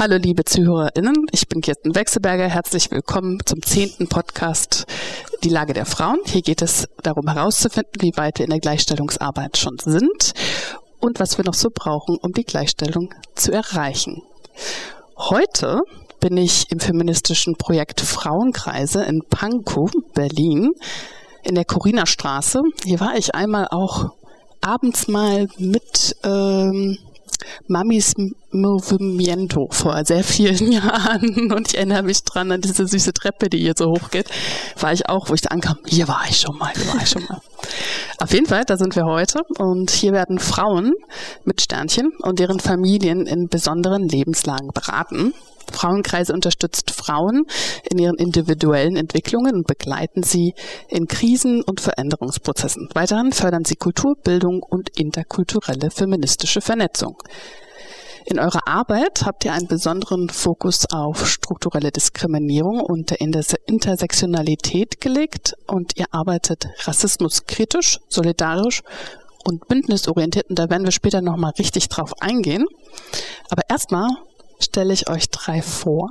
Hallo liebe ZuhörerInnen, ich bin Kirsten Wechselberger. Herzlich willkommen zum zehnten Podcast Die Lage der Frauen. Hier geht es darum herauszufinden, wie weit wir in der Gleichstellungsarbeit schon sind und was wir noch so brauchen, um die Gleichstellung zu erreichen. Heute bin ich im feministischen Projekt Frauenkreise in Pankow, Berlin, in der Corina Straße. Hier war ich einmal auch abends mal mit ähm, Mamis Movimiento vor sehr vielen Jahren und ich erinnere mich dran an diese süße Treppe, die hier so hoch geht. War ich auch, wo ich da ankam. Hier war ich schon mal, hier war ich schon mal. Auf jeden Fall, da sind wir heute und hier werden Frauen mit Sternchen und deren Familien in besonderen Lebenslagen beraten. Frauenkreise unterstützt Frauen in ihren individuellen Entwicklungen und begleiten sie in Krisen und Veränderungsprozessen. Weiterhin fördern sie Kulturbildung und interkulturelle feministische Vernetzung. In eurer Arbeit habt ihr einen besonderen Fokus auf strukturelle Diskriminierung und der Intersektionalität gelegt und ihr arbeitet rassismuskritisch, solidarisch und bündnisorientiert und da werden wir später nochmal richtig drauf eingehen. Aber erstmal stelle ich euch drei vor.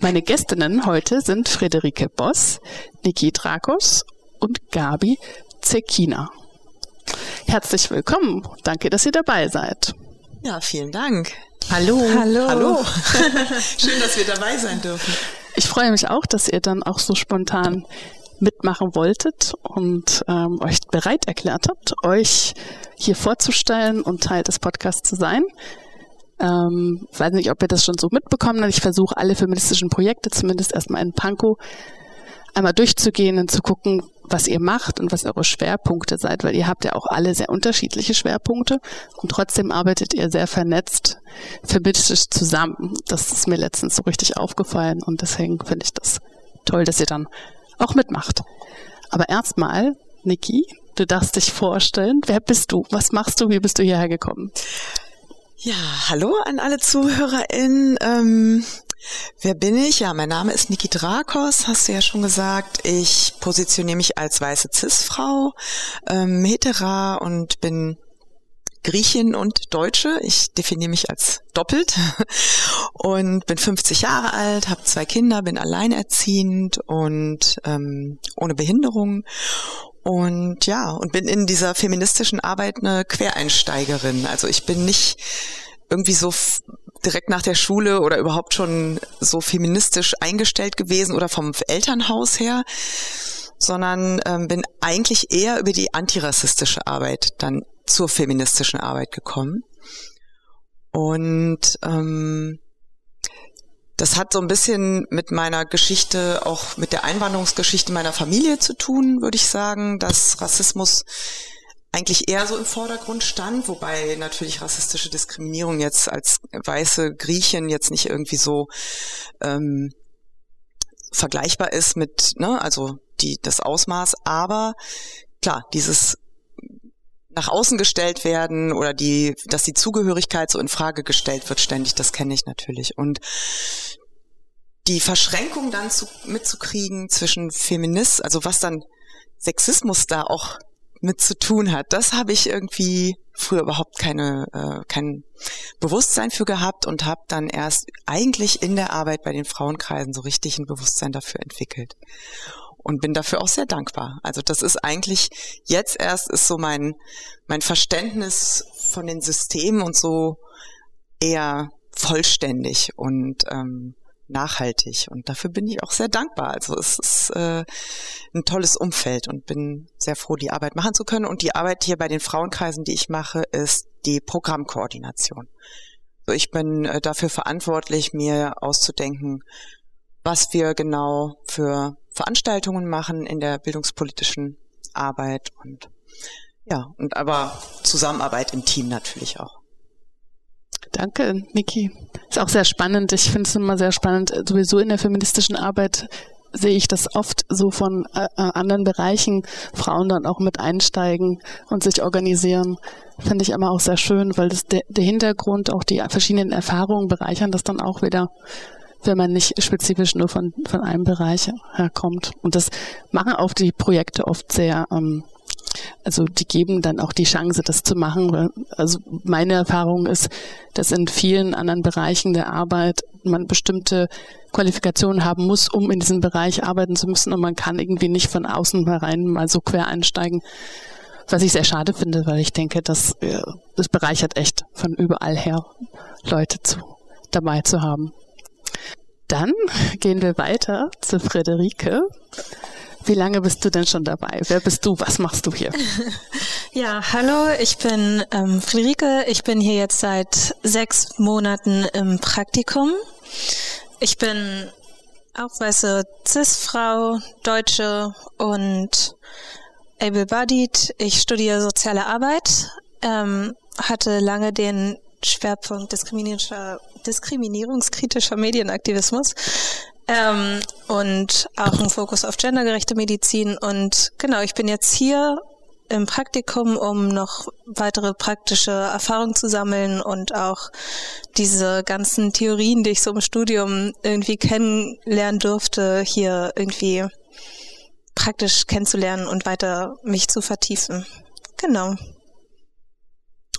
Meine Gästinnen heute sind Friederike Boss, Niki Drakos und Gabi Zekina. Herzlich willkommen. Danke, dass ihr dabei seid. Ja, vielen Dank. Hallo. Hallo. Hallo. Schön, dass wir dabei sein dürfen. Ich freue mich auch, dass ihr dann auch so spontan mitmachen wolltet und ähm, euch bereit erklärt habt, euch hier vorzustellen und Teil des Podcasts zu sein. Ähm, weiß nicht, ob ihr das schon so mitbekommen habt. Ich versuche alle feministischen Projekte zumindest erstmal in Pankow einmal durchzugehen und zu gucken, was ihr macht und was eure Schwerpunkte seid, weil ihr habt ja auch alle sehr unterschiedliche Schwerpunkte und trotzdem arbeitet ihr sehr vernetzt feministisch zusammen. Das ist mir letztens so richtig aufgefallen und deswegen finde ich das toll, dass ihr dann auch mitmacht. Aber erstmal, Niki, du darfst dich vorstellen, wer bist du? Was machst du? Wie bist du hierher gekommen? Ja, hallo an alle ZuhörerInnen. Ähm, wer bin ich? Ja, mein Name ist Niki Drakos, hast du ja schon gesagt. Ich positioniere mich als weiße Cis-Frau, ähm, hetera und bin Griechin und Deutsche. Ich definiere mich als doppelt und bin 50 Jahre alt, habe zwei Kinder, bin alleinerziehend und ähm, ohne Behinderung und ja, und bin in dieser feministischen Arbeit eine Quereinsteigerin. Also ich bin nicht irgendwie so direkt nach der Schule oder überhaupt schon so feministisch eingestellt gewesen oder vom Elternhaus her, sondern ähm, bin eigentlich eher über die antirassistische Arbeit dann zur feministischen Arbeit gekommen. Und ähm, das hat so ein bisschen mit meiner Geschichte, auch mit der Einwanderungsgeschichte meiner Familie zu tun, würde ich sagen, dass Rassismus eigentlich eher so im Vordergrund stand, wobei natürlich rassistische Diskriminierung jetzt als weiße Griechin jetzt nicht irgendwie so ähm, vergleichbar ist mit, ne, also die das Ausmaß, aber klar, dieses nach außen gestellt werden oder die, dass die Zugehörigkeit so in Frage gestellt wird ständig, das kenne ich natürlich. Und die Verschränkung dann zu, mitzukriegen zwischen Feminist, also was dann Sexismus da auch mit zu tun hat, das habe ich irgendwie früher überhaupt keine äh, kein Bewusstsein für gehabt und habe dann erst eigentlich in der Arbeit bei den Frauenkreisen so richtig ein Bewusstsein dafür entwickelt. Und bin dafür auch sehr dankbar. Also das ist eigentlich jetzt erst ist so mein mein Verständnis von den Systemen und so eher vollständig. Und ähm, nachhaltig und dafür bin ich auch sehr dankbar. Also es ist äh, ein tolles Umfeld und bin sehr froh, die Arbeit machen zu können. Und die Arbeit hier bei den Frauenkreisen, die ich mache, ist die Programmkoordination. So, ich bin äh, dafür verantwortlich, mir auszudenken, was wir genau für Veranstaltungen machen in der bildungspolitischen Arbeit und ja, und aber Zusammenarbeit im Team natürlich auch. Danke, Niki. Ist auch sehr spannend. Ich finde es immer sehr spannend. Sowieso in der feministischen Arbeit sehe ich das oft so von äh, äh, anderen Bereichen, Frauen dann auch mit einsteigen und sich organisieren. Finde ich immer auch sehr schön, weil das der, der Hintergrund, auch die verschiedenen Erfahrungen bereichern das dann auch wieder wenn man nicht spezifisch nur von, von einem Bereich herkommt. Und das machen auch die Projekte oft sehr, ähm, also die geben dann auch die Chance, das zu machen. Also meine Erfahrung ist, dass in vielen anderen Bereichen der Arbeit man bestimmte Qualifikationen haben muss, um in diesem Bereich arbeiten zu müssen und man kann irgendwie nicht von außen herein mal so quer einsteigen. Was ich sehr schade finde, weil ich denke, dass äh, das bereichert echt von überall her Leute zu, dabei zu haben. Dann gehen wir weiter zu Friederike. Wie lange bist du denn schon dabei? Wer bist du? Was machst du hier? Ja, hallo, ich bin ähm, Friederike. Ich bin hier jetzt seit sechs Monaten im Praktikum. Ich bin auch weiße Cis-Frau, Deutsche und able-bodied. Ich studiere soziale Arbeit, ähm, hatte lange den Schwerpunkt diskriminierungskritischer Medienaktivismus ähm, und auch einen Fokus auf gendergerechte Medizin. Und genau, ich bin jetzt hier im Praktikum, um noch weitere praktische Erfahrungen zu sammeln und auch diese ganzen Theorien, die ich so im Studium irgendwie kennenlernen durfte, hier irgendwie praktisch kennenzulernen und weiter mich zu vertiefen. Genau.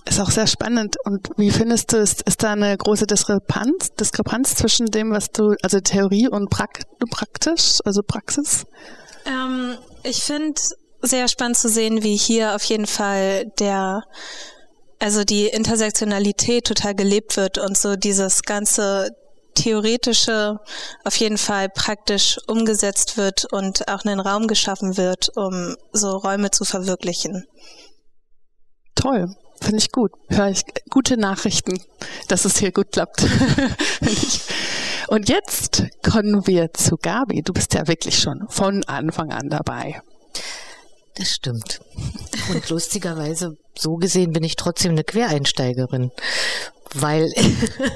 Ist auch sehr spannend. Und wie findest du, ist, ist da eine große Diskrepanz, Diskrepanz zwischen dem, was du, also Theorie und Prak praktisch, also Praxis? Ähm, ich finde sehr spannend zu sehen, wie hier auf jeden Fall der, also die Intersektionalität total gelebt wird und so dieses ganze theoretische auf jeden Fall praktisch umgesetzt wird und auch einen Raum geschaffen wird, um so Räume zu verwirklichen. Toll. Finde ich gut. Hör ich gute Nachrichten, dass es hier gut klappt. Und jetzt kommen wir zu Gabi. Du bist ja wirklich schon von Anfang an dabei. Das stimmt. Und lustigerweise, so gesehen bin ich trotzdem eine Quereinsteigerin, weil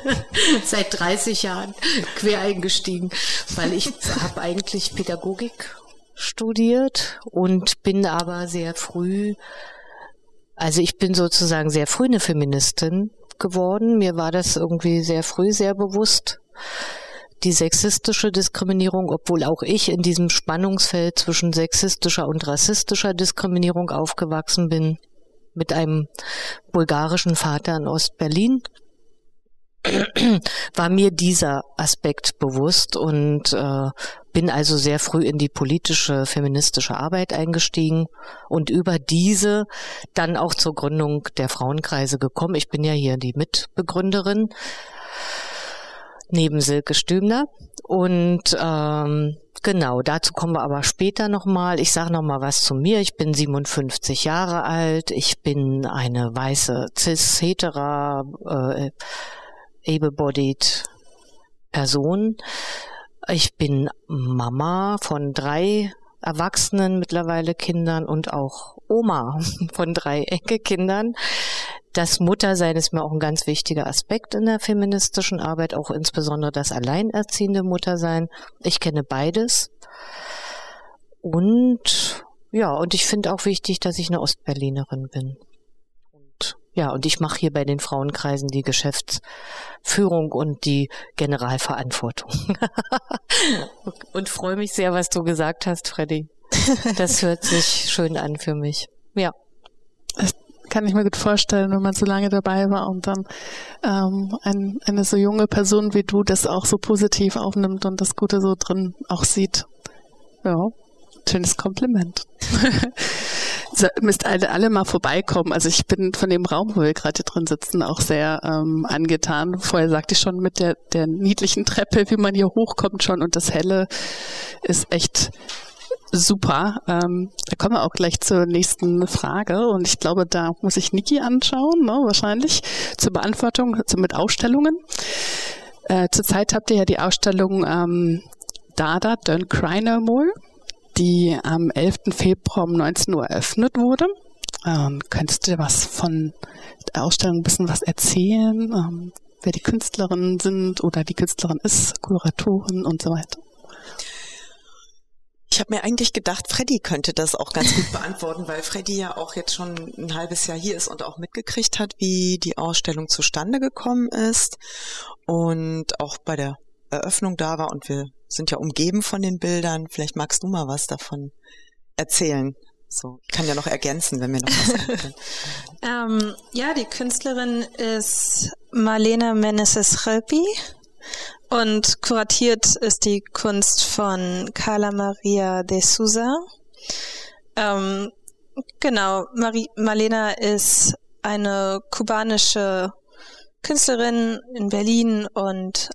seit 30 Jahren quer eingestiegen, weil ich habe eigentlich Pädagogik studiert und bin aber sehr früh, also ich bin sozusagen sehr früh eine Feministin geworden. Mir war das irgendwie sehr früh sehr bewusst die sexistische Diskriminierung, obwohl auch ich in diesem Spannungsfeld zwischen sexistischer und rassistischer Diskriminierung aufgewachsen bin, mit einem bulgarischen Vater in Ostberlin, war mir dieser Aspekt bewusst und äh, bin also sehr früh in die politische feministische Arbeit eingestiegen und über diese dann auch zur Gründung der Frauenkreise gekommen. Ich bin ja hier die Mitbegründerin neben Silke Stümner. Und ähm, genau, dazu kommen wir aber später nochmal. Ich sage nochmal was zu mir. Ich bin 57 Jahre alt. Ich bin eine weiße cis-hetera, äh, able-bodied Person. Ich bin Mama von drei erwachsenen mittlerweile Kindern und auch Oma von drei Enkelkindern. Das Muttersein ist mir auch ein ganz wichtiger Aspekt in der feministischen Arbeit, auch insbesondere das alleinerziehende Muttersein. Ich kenne beides. Und ja, und ich finde auch wichtig, dass ich eine Ostberlinerin bin. Ja, und ich mache hier bei den Frauenkreisen die Geschäftsführung und die Generalverantwortung. und freue mich sehr, was du gesagt hast, Freddy. Das hört sich schön an für mich. Ja kann ich mir gut vorstellen, wenn man so lange dabei war und dann ähm, ein, eine so junge Person wie du das auch so positiv aufnimmt und das Gute so drin auch sieht. Ja, schönes Kompliment. müsst alle, alle mal vorbeikommen. Also ich bin von dem Raum, wo wir gerade drin sitzen, auch sehr ähm, angetan. Vorher sagte ich schon mit der, der niedlichen Treppe, wie man hier hochkommt schon und das Helle ist echt Super. Ähm, da kommen wir auch gleich zur nächsten Frage. Und ich glaube, da muss ich Niki anschauen, ne, wahrscheinlich, zur Beantwortung, also mit Ausstellungen. Äh, zurzeit habt ihr ja die Ausstellung ähm, Dada, Don't Cry No More, die am 11. Februar um 19 Uhr eröffnet wurde. Ähm, könntest du was von der Ausstellung ein bisschen was erzählen? Ähm, wer die Künstlerinnen sind oder die Künstlerin ist, Kuratoren und so weiter? Ich habe mir eigentlich gedacht, Freddy könnte das auch ganz gut beantworten, weil Freddy ja auch jetzt schon ein halbes Jahr hier ist und auch mitgekriegt hat, wie die Ausstellung zustande gekommen ist und auch bei der Eröffnung da war und wir sind ja umgeben von den Bildern. Vielleicht magst du mal was davon erzählen. So, ich kann ja noch ergänzen, wenn wir noch was ähm, Ja, die Künstlerin ist Marlena Meneses Chelpi und kuratiert ist die Kunst von Carla Maria de Souza. Ähm, genau, Marie, Marlena ist eine kubanische Künstlerin in Berlin und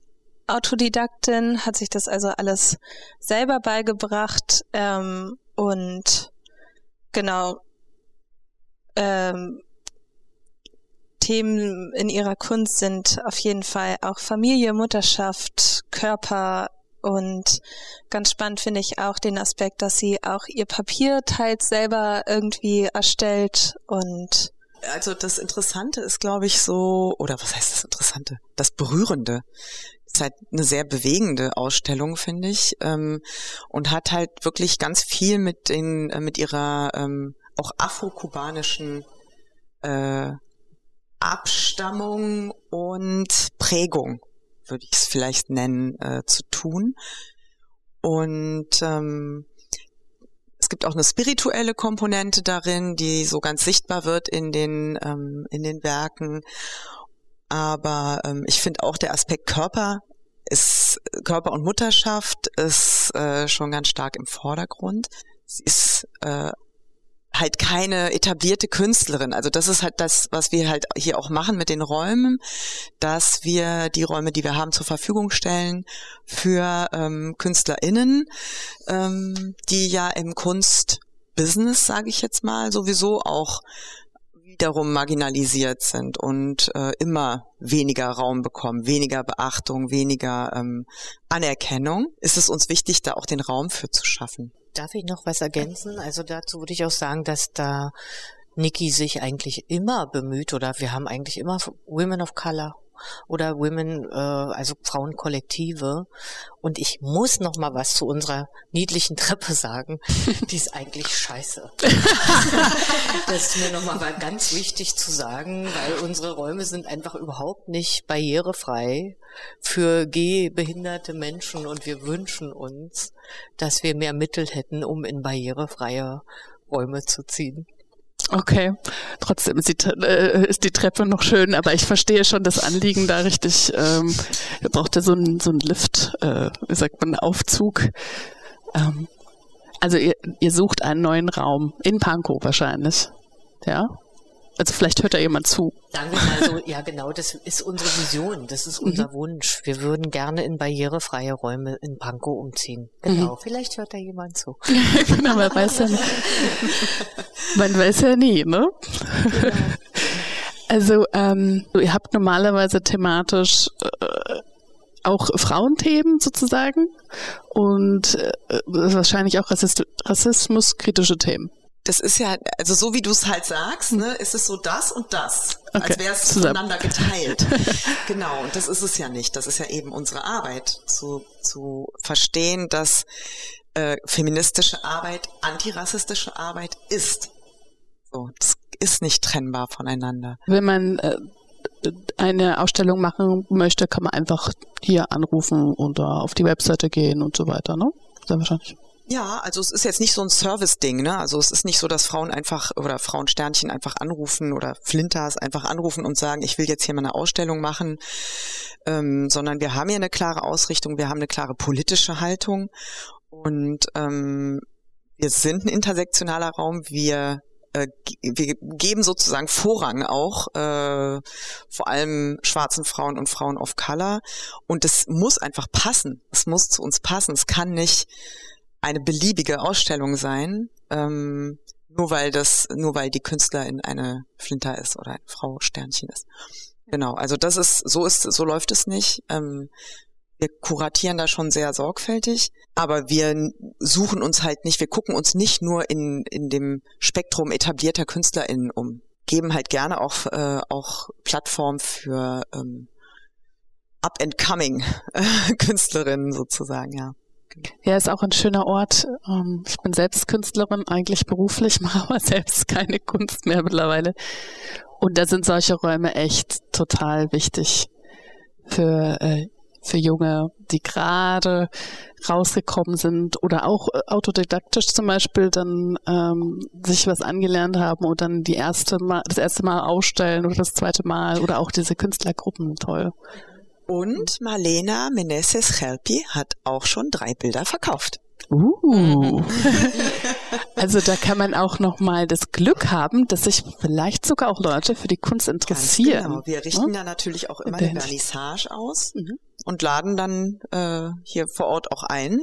Autodidaktin, hat sich das also alles selber beigebracht ähm, und genau ähm, Themen in ihrer Kunst sind auf jeden Fall auch Familie, Mutterschaft, Körper und ganz spannend finde ich auch den Aspekt, dass sie auch ihr Papier teils selber irgendwie erstellt und also das Interessante ist, glaube ich, so, oder was heißt das Interessante? Das Berührende. ist halt eine sehr bewegende Ausstellung, finde ich, ähm, und hat halt wirklich ganz viel mit den, äh, mit ihrer ähm, auch afro-kubanischen äh, Abstammung und Prägung, würde ich es vielleicht nennen, äh, zu tun. Und ähm, gibt auch eine spirituelle Komponente darin, die so ganz sichtbar wird in den, ähm, in den Werken. Aber ähm, ich finde auch der Aspekt Körper ist Körper und Mutterschaft ist äh, schon ganz stark im Vordergrund. Sie ist äh, halt keine etablierte Künstlerin. Also das ist halt das, was wir halt hier auch machen mit den Räumen, dass wir die Räume, die wir haben, zur Verfügung stellen für ähm, KünstlerInnen, ähm, die ja im Kunstbusiness, sage ich jetzt mal, sowieso auch wiederum marginalisiert sind und äh, immer weniger Raum bekommen, weniger Beachtung, weniger ähm, Anerkennung, ist es uns wichtig, da auch den Raum für zu schaffen. Darf ich noch was ergänzen? Also dazu würde ich auch sagen, dass da Niki sich eigentlich immer bemüht oder wir haben eigentlich immer Women of Color oder Women, äh, also Frauenkollektive. Und ich muss noch mal was zu unserer niedlichen Treppe sagen. Die ist eigentlich scheiße. das ist mir noch mal ganz wichtig zu sagen, weil unsere Räume sind einfach überhaupt nicht barrierefrei für gehbehinderte Menschen und wir wünschen uns, dass wir mehr Mittel hätten, um in barrierefreie Räume zu ziehen. Okay, trotzdem ist die, äh, ist die Treppe noch schön, aber ich verstehe schon das Anliegen da richtig. Ähm, ihr braucht ja so einen so Lift, äh, wie sagt man, Aufzug. Ähm, also ihr, ihr sucht einen neuen Raum in Pankow wahrscheinlich, ja? Also vielleicht hört da jemand zu. Sagen wir mal so, ja genau, das ist unsere Vision, das ist unser mhm. Wunsch. Wir würden gerne in barrierefreie Räume in Pankow umziehen. Genau, mhm. vielleicht hört da jemand zu. genau, man weiß ja nicht. Man weiß ja nie, ne? Ja. Also ähm, ihr habt normalerweise thematisch äh, auch Frauenthemen sozusagen und äh, wahrscheinlich auch Rassist rassismuskritische Themen das ist ja, also so wie du es halt sagst, ne, ist es so das und das, okay. als wäre es voneinander geteilt. genau, und das ist es ja nicht. Das ist ja eben unsere Arbeit, zu, zu verstehen, dass äh, feministische Arbeit antirassistische Arbeit ist. So, das ist nicht trennbar voneinander. Wenn man äh, eine Ausstellung machen möchte, kann man einfach hier anrufen oder auf die Webseite gehen und so weiter, ne? Sehr wahrscheinlich. Ja, also es ist jetzt nicht so ein Service-Ding, ne? Also es ist nicht so, dass Frauen einfach oder Frauensternchen einfach anrufen oder Flinters einfach anrufen und sagen, ich will jetzt hier mal eine Ausstellung machen, ähm, sondern wir haben hier eine klare Ausrichtung, wir haben eine klare politische Haltung und ähm, wir sind ein intersektionaler Raum, wir äh, wir geben sozusagen Vorrang auch äh, vor allem schwarzen Frauen und Frauen of Color und es muss einfach passen. Es muss zu uns passen. Es kann nicht eine beliebige Ausstellung sein, ähm, nur weil das, nur weil die Künstlerin eine Flinter ist oder eine Frau Sternchen ist. Genau, also das ist, so ist, so läuft es nicht. Ähm, wir kuratieren da schon sehr sorgfältig, aber wir suchen uns halt nicht, wir gucken uns nicht nur in, in dem Spektrum etablierter KünstlerInnen um, geben halt gerne auch, äh, auch Plattform für ähm, up-and-coming Künstlerinnen sozusagen, ja. Ja, ist auch ein schöner Ort. Ähm, ich bin selbst Künstlerin, eigentlich beruflich, mache aber selbst keine Kunst mehr mittlerweile. Und da sind solche Räume echt total wichtig für äh, für Junge, die gerade rausgekommen sind oder auch äh, autodidaktisch zum Beispiel dann ähm, sich was angelernt haben und dann die erste Mal, das erste Mal ausstellen oder das zweite Mal oder auch diese Künstlergruppen toll. Und Marlena Meneses Chelpi hat auch schon drei Bilder verkauft. Uh. also da kann man auch noch mal das Glück haben, dass sich vielleicht sogar auch Leute für die Kunst interessieren. Ganz genau. Wir richten ja, natürlich auch immer eine Vernissage aus mhm. und laden dann äh, hier vor Ort auch ein.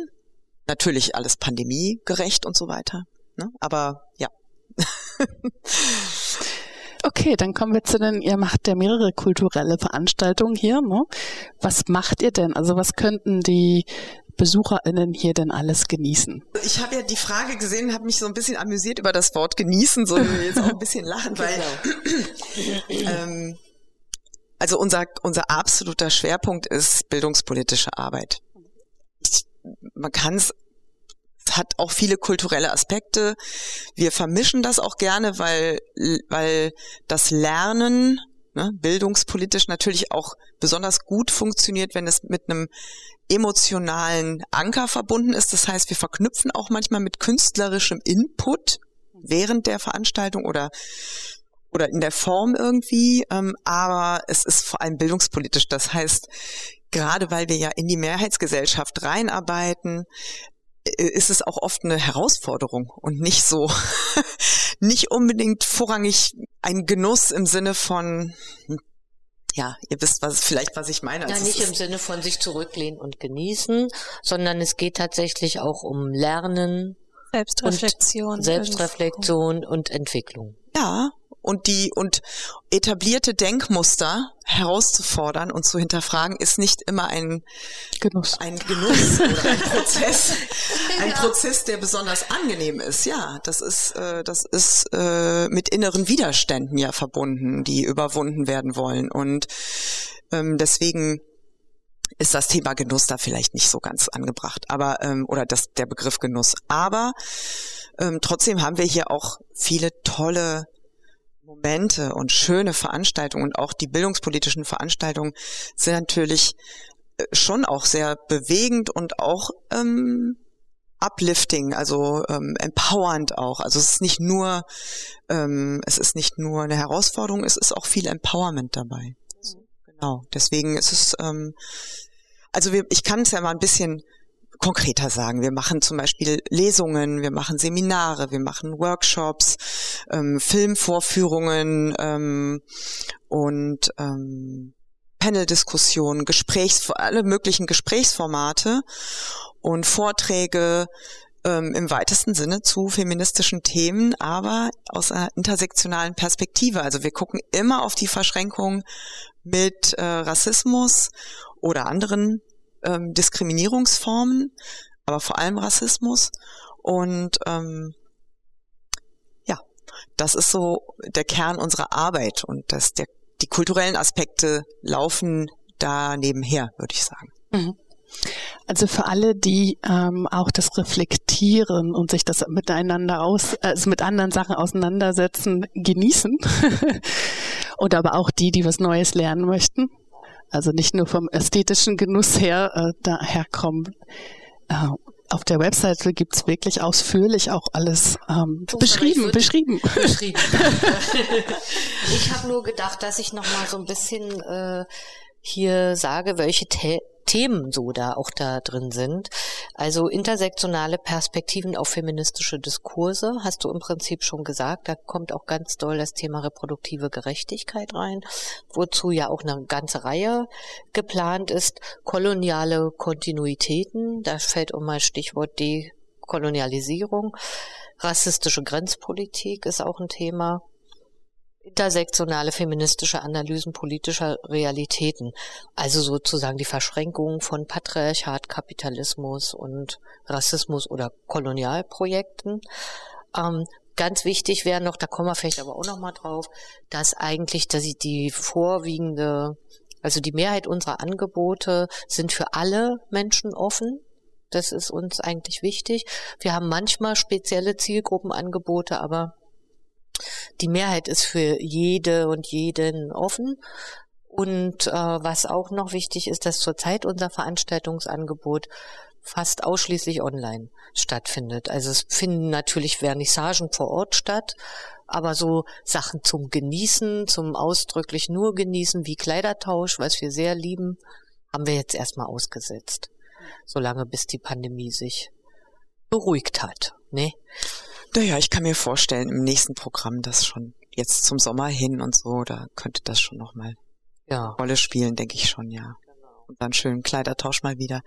Natürlich alles pandemiegerecht und so weiter. Ne? Aber ja. Okay, dann kommen wir zu den, ihr macht ja mehrere kulturelle Veranstaltungen hier. Ne? Was macht ihr denn? Also was könnten die BesucherInnen hier denn alles genießen? Ich habe ja die Frage gesehen, habe mich so ein bisschen amüsiert über das Wort genießen, so jetzt auch ein bisschen lachen, weil genau. ähm, also unser unser absoluter Schwerpunkt ist bildungspolitische Arbeit. Ich, man kann es hat auch viele kulturelle Aspekte. Wir vermischen das auch gerne, weil, weil das Lernen ne, bildungspolitisch natürlich auch besonders gut funktioniert, wenn es mit einem emotionalen Anker verbunden ist. Das heißt, wir verknüpfen auch manchmal mit künstlerischem Input während der Veranstaltung oder oder in der Form irgendwie, ähm, aber es ist vor allem bildungspolitisch. Das heißt, gerade weil wir ja in die Mehrheitsgesellschaft reinarbeiten, ist es auch oft eine Herausforderung und nicht so, nicht unbedingt vorrangig ein Genuss im Sinne von, hm, ja, ihr wisst was, vielleicht was ich meine. Ja, also nicht im Sinne von sich zurücklehnen und genießen, sondern es geht tatsächlich auch um Lernen, Selbstreflexion, und Selbstreflexion und Entwicklung. Ja, und die und etablierte Denkmuster herauszufordern und zu hinterfragen ist nicht immer ein Genuss, ein Genuss oder ein Prozess, ein Prozess, der besonders angenehm ist. Ja, das ist äh, das ist äh, mit inneren Widerständen ja verbunden, die überwunden werden wollen und ähm, deswegen ist das Thema Genuss da vielleicht nicht so ganz angebracht, aber ähm, oder das der Begriff Genuss. Aber ähm, trotzdem haben wir hier auch viele tolle Momente und schöne Veranstaltungen und auch die bildungspolitischen Veranstaltungen sind natürlich äh, schon auch sehr bewegend und auch ähm, uplifting, also ähm, empowernd auch. Also es ist nicht nur, ähm, es ist nicht nur eine Herausforderung, es ist auch viel Empowerment dabei. Genau. Deswegen ist es, ähm, also wir, ich kann es ja mal ein bisschen konkreter sagen. Wir machen zum Beispiel Lesungen, wir machen Seminare, wir machen Workshops, ähm, Filmvorführungen ähm, und ähm, Panel-Diskussionen, Gesprächs, alle möglichen Gesprächsformate und Vorträge ähm, im weitesten Sinne zu feministischen Themen, aber aus einer intersektionalen Perspektive. Also wir gucken immer auf die Verschränkung mit äh, Rassismus oder anderen ähm, Diskriminierungsformen, aber vor allem Rassismus. Und ähm, ja, das ist so der Kern unserer Arbeit und das, der, die kulturellen Aspekte laufen da nebenher, würde ich sagen. Mhm. Also für alle, die ähm, auch das reflektieren und sich das miteinander aus, also mit anderen Sachen auseinandersetzen, genießen. und aber auch die, die was Neues lernen möchten. Also nicht nur vom ästhetischen Genuss her äh, daherkommen. Äh, auf der Webseite gibt's wirklich ausführlich auch alles ähm, beschrieben, beschrieben. beschrieben. ich habe nur gedacht, dass ich noch mal so ein bisschen äh, hier sage, welche Themen so da auch da drin sind. Also intersektionale Perspektiven auf feministische Diskurse, hast du im Prinzip schon gesagt. Da kommt auch ganz doll das Thema reproduktive Gerechtigkeit rein, wozu ja auch eine ganze Reihe geplant ist. Koloniale Kontinuitäten, da fällt um mal Stichwort Dekolonialisierung. Rassistische Grenzpolitik ist auch ein Thema intersektionale feministische Analysen politischer Realitäten, also sozusagen die Verschränkung von Patriarchat, Kapitalismus und Rassismus oder Kolonialprojekten. Ähm, ganz wichtig wäre noch, da kommen wir vielleicht aber auch noch mal drauf, dass eigentlich, dass die vorwiegende, also die Mehrheit unserer Angebote sind für alle Menschen offen. Das ist uns eigentlich wichtig. Wir haben manchmal spezielle Zielgruppenangebote, aber die Mehrheit ist für jede und jeden offen. Und äh, was auch noch wichtig ist, dass zurzeit unser Veranstaltungsangebot fast ausschließlich online stattfindet. Also es finden natürlich Vernissagen vor Ort statt, aber so Sachen zum Genießen, zum ausdrücklich nur genießen, wie Kleidertausch, was wir sehr lieben, haben wir jetzt erstmal ausgesetzt. Solange bis die Pandemie sich beruhigt hat. Ne? Naja, ich kann mir vorstellen, im nächsten Programm das schon jetzt zum Sommer hin und so, da könnte das schon nochmal ja. Rolle spielen, denke ich schon, ja. Und dann schön Kleidertausch mal wieder.